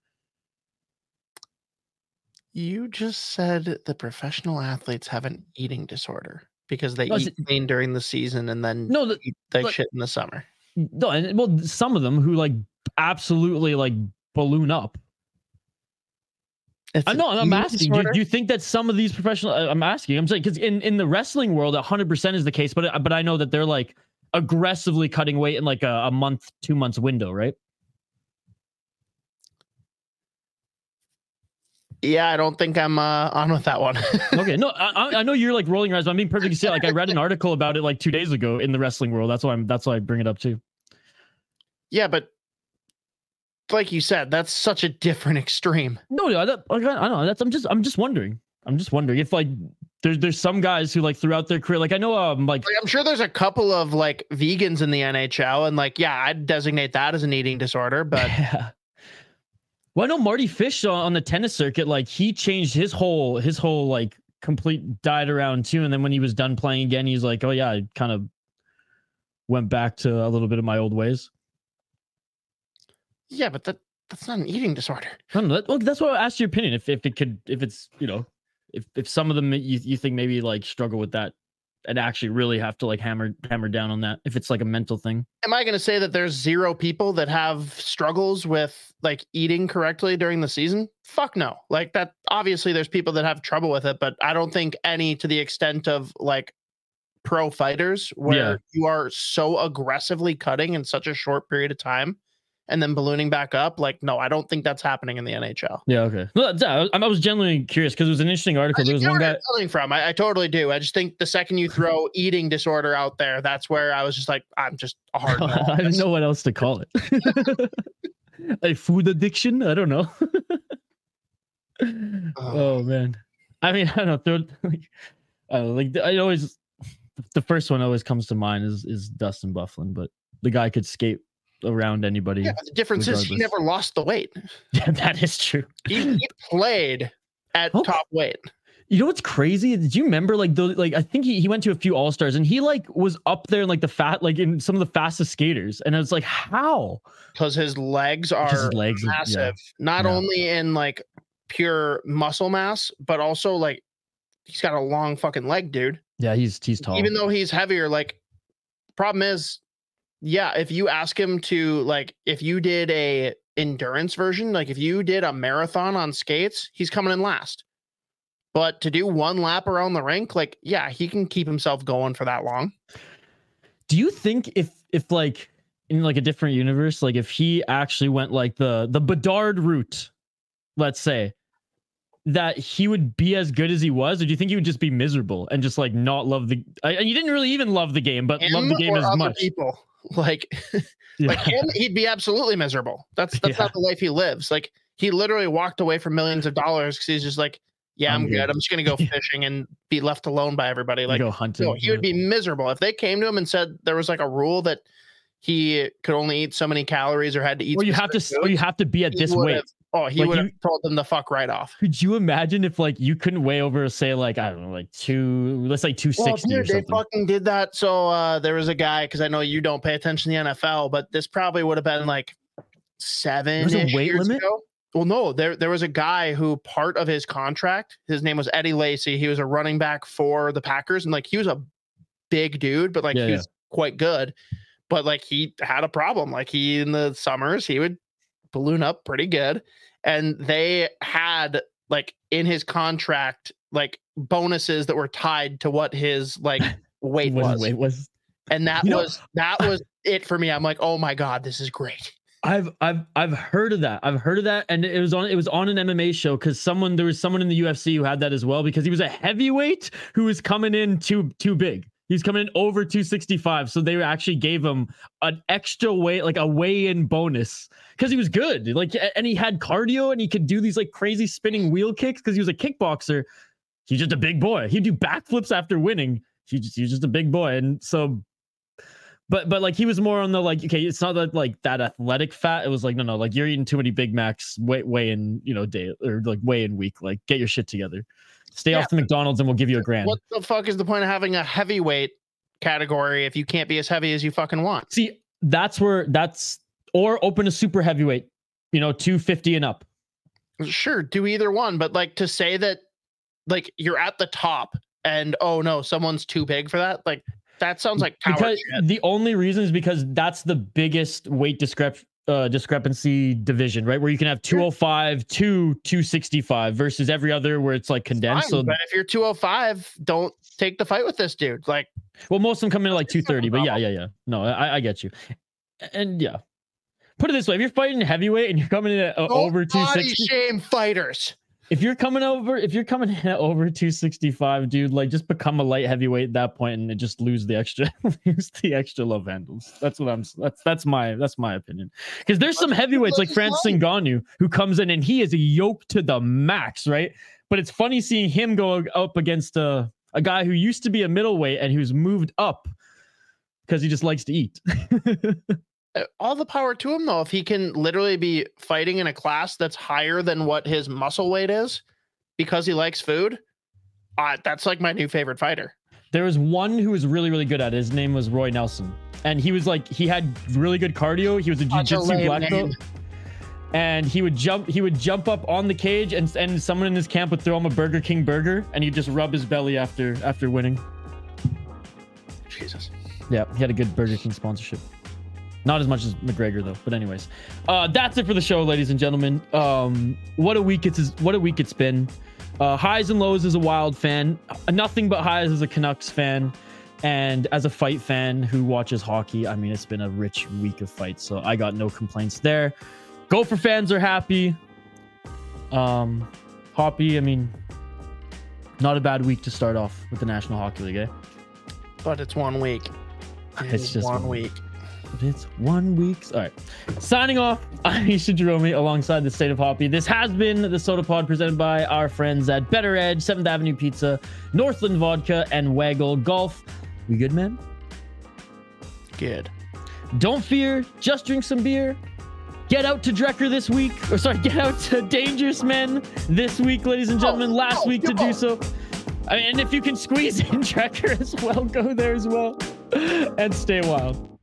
You just said the professional athletes have an eating disorder because they No, eat clean during the season and then No, the, eat like shit in the summer. no, and well, some of them who like absolutely like balloon up. It's I know. I'm asking. Do you, do you think that some of these professional? uh, I'm asking. I'm saying because in in the wrestling world, 100 percent is the case, but but I know that they're like aggressively cutting weight in like a, a month, two months window, right? Yeah, I don't think I'm uh, on with that one. okay, no, I, I- know you're like rolling your eyes. But I'm being perfectly serious. Like I read an article about it like two days ago in the wrestling world. That's why I'm. That's why I bring it up too. yeah, but like you said, that's such a different extreme. No, no, that, like, I, I don't know. That's I'm just I'm just wondering. I'm just wondering if like there's there's some guys who like throughout their career, like I know um like Like, I'm sure there's a couple of like vegans in the NHL, and like, yeah, I'd designate that as an eating disorder, but Yeah. Well, I know Mardy Fish on the tennis circuit, like he changed his whole his whole like complete diet around too. And then when he was done playing again, he's like, Oh yeah, I kind of went back to a little bit of my old ways. yeah, but that that's not an eating disorder. I don't know. That, well, that's why I asked your opinion. If if it could if it's, you know, if if some of them you, you think maybe like struggle with that and actually really have to like hammer hammer down on that. If it's like a mental thing. Am I going to say that there's zero people that have struggles with like eating correctly during the season? Fuck no. Like that obviously there's people that have trouble with it, but I don't think any to the extent of like pro fighters where Yeah. you are so aggressively cutting in such a short period of time and then ballooning back up. Like no, I don't think that's happening in the NHL. Yeah, okay. No, I, was genuinely curious because it was an interesting article. There was one guy. coming from. I, I totally do. I just think the second you throw eating disorder out there, that's where I was just like, I'm just a hard. I didn't this. know what else to call it. a food addiction? I don't know. oh man. I mean, I don't know. Throw, like, I don't know, like I always, the first one always comes to mind is is Dustin Byfuglien, but the guy could skate around anybody. Yeah, the difference is he never lost the weight. Yeah, that is true. He, he played at Oh. top weight. You know what's crazy? Did you remember like the like I think he, he went to a few all stars and he like was up there in like the fat like in some of the fastest skaters and I was like how because his legs are his legs are- yeah. massive. Not Yeah. only in like pure muscle mass, but also like he's got a long fucking leg, dude. yeah he's he's tall Even though he's heavier, like problem is, yeah, if you ask him to like if you did a endurance version, like if you did a marathon on skates, he's coming in last. But to do one lap around the rink, like yeah, he can keep himself going for that long. do you think if if like in like a different universe like if he actually went like the the Bedard route let's say that he would be as good as he was or do you think he would just be miserable and just like not love the and you didn't really even love the game but love the game as much people. Like Yeah. like him, he'd be absolutely miserable. That's that's Yeah. not the life he lives. Like he literally walked away from millions of dollars because he's just like, yeah, I'm I'm, good. good." I'm just gonna go fishing and be left alone by everybody. Like go hunting no, he would be miserable if they came to him and said there was like a rule that he could only eat so many calories or had to eat. or you have to specific or you have to be at this weight Oh, he Like, would have told them the fuck right off. Could you imagine if like you couldn't weigh over say like I don't know like two let's say two Well, sixty dude, they fucking did that. So uh, there was a guy because I know you don't pay attention to the NFL, but this probably would have been like seven There's a weight limit? ago. Well, no, there there was a guy who part of his contract, his name was Eddie Lacy. He was a running back for the Packers, and like he was a big dude, but like Yeah, he yeah. was quite good. But like he had a problem. Like he in the summers he would balloon up pretty good, and they had like in his contract like bonuses that were tied to what his like weight was, weight was. and that You know- was that was it for me. I'm like, oh my god, this is great. I've I've I've heard of that. I've heard of that, and it was on it was on an MMA show because someone there was someone in the UFC who had that as well because he was a heavyweight who was coming in too too big. He's coming in over 265, so they actually gave him an extra weight, like a weigh-in bonus, because he was good. Like, and he had cardio and he could do these like crazy spinning wheel kicks because he was a kickboxer. He's just a big boy. He'd do backflips after winning. He just he's just a big boy, and so but but like he was more on the like okay it's not that like that athletic fat it was like no no like you're eating too many big macs way way in you know day or like way in week like get your shit together stay Yeah, off the mcdonald's and we'll give you a grand What the fuck is the point of having a heavyweight category if you can't be as heavy as you fucking want? see that's where that's or open a super heavyweight you know 250 and up Sure, do either one, but like to say that like you're at the top and oh no, someone's too big for that, like that sounds like power because shit. the only reason is because that's the biggest weight discrep uh, discrepancy division right where you can have 205 to 265 versus every other where it's like condensed Fine, so but if you're 205, don't take the fight with this dude. Like Well, most of them come in at like It's not a 230, but yeah, yeah, yeah. No, I, I get you. And yeah. Put it this way: if you're fighting heavyweight and you're coming in at uh, over 260, shame fighters. If you're coming over, if you're coming over 265, dude, like just become a light heavyweight at that point and just lose the extra, lose the extra love handles. That's what I'm. That's that's my that's my opinion. Because there's some heavyweights like Francis Ngannou who comes in and he is a yoke to the max, right? But it's funny seeing him go up against a a guy who used to be a middleweight and who's moved up because he just likes to eat. Uh, all the power to him though if he can literally be fighting in a class that's higher than what his muscle weight is because he likes food uh, that's like my new favorite fighter. There was one who was really really good at it. his name was roy nelson. And he was like he had really good cardio. He was a jiu-jitsu black belt. and he would jump he would jump up on the cage and and someone in his camp would throw him a burger king burger and he'd just rub his belly after after winning. Jesus. Yeah, he had a good Burger King sponsorship. Not as much as McGregor though, but anyways, uh, that's it for the show, ladies and gentlemen. Um, what a week it's what a week it's been. Uh, highs and lows as a Wild fan, nothing but highs as a Canucks fan, and as a fight fan who watches hockey. I mean, it's been a rich week of fights, so I got no complaints there. Gopher fans are happy. Um, Hoppy, I mean, not a bad week to start off with the National Hockey League, eh? but it's one week It It's just one one week But it's one week. All right. Signing off, I'm Isha Jerome alongside the State of Hoppy. This has been the Sota Pod presented by our friends at Better Edge, 7th Avenue Pizza, Northland Vodka, and Waggle Golf. We good, man? good Don't fear. Just drink some beer. Get out to Drekker this week. Or sorry, get out to Dangerous Man this week, ladies and oh, gentlemen. Last oh, week to do so. I mean, and if you can squeeze in Drekker as well, go there as well. And stay wild.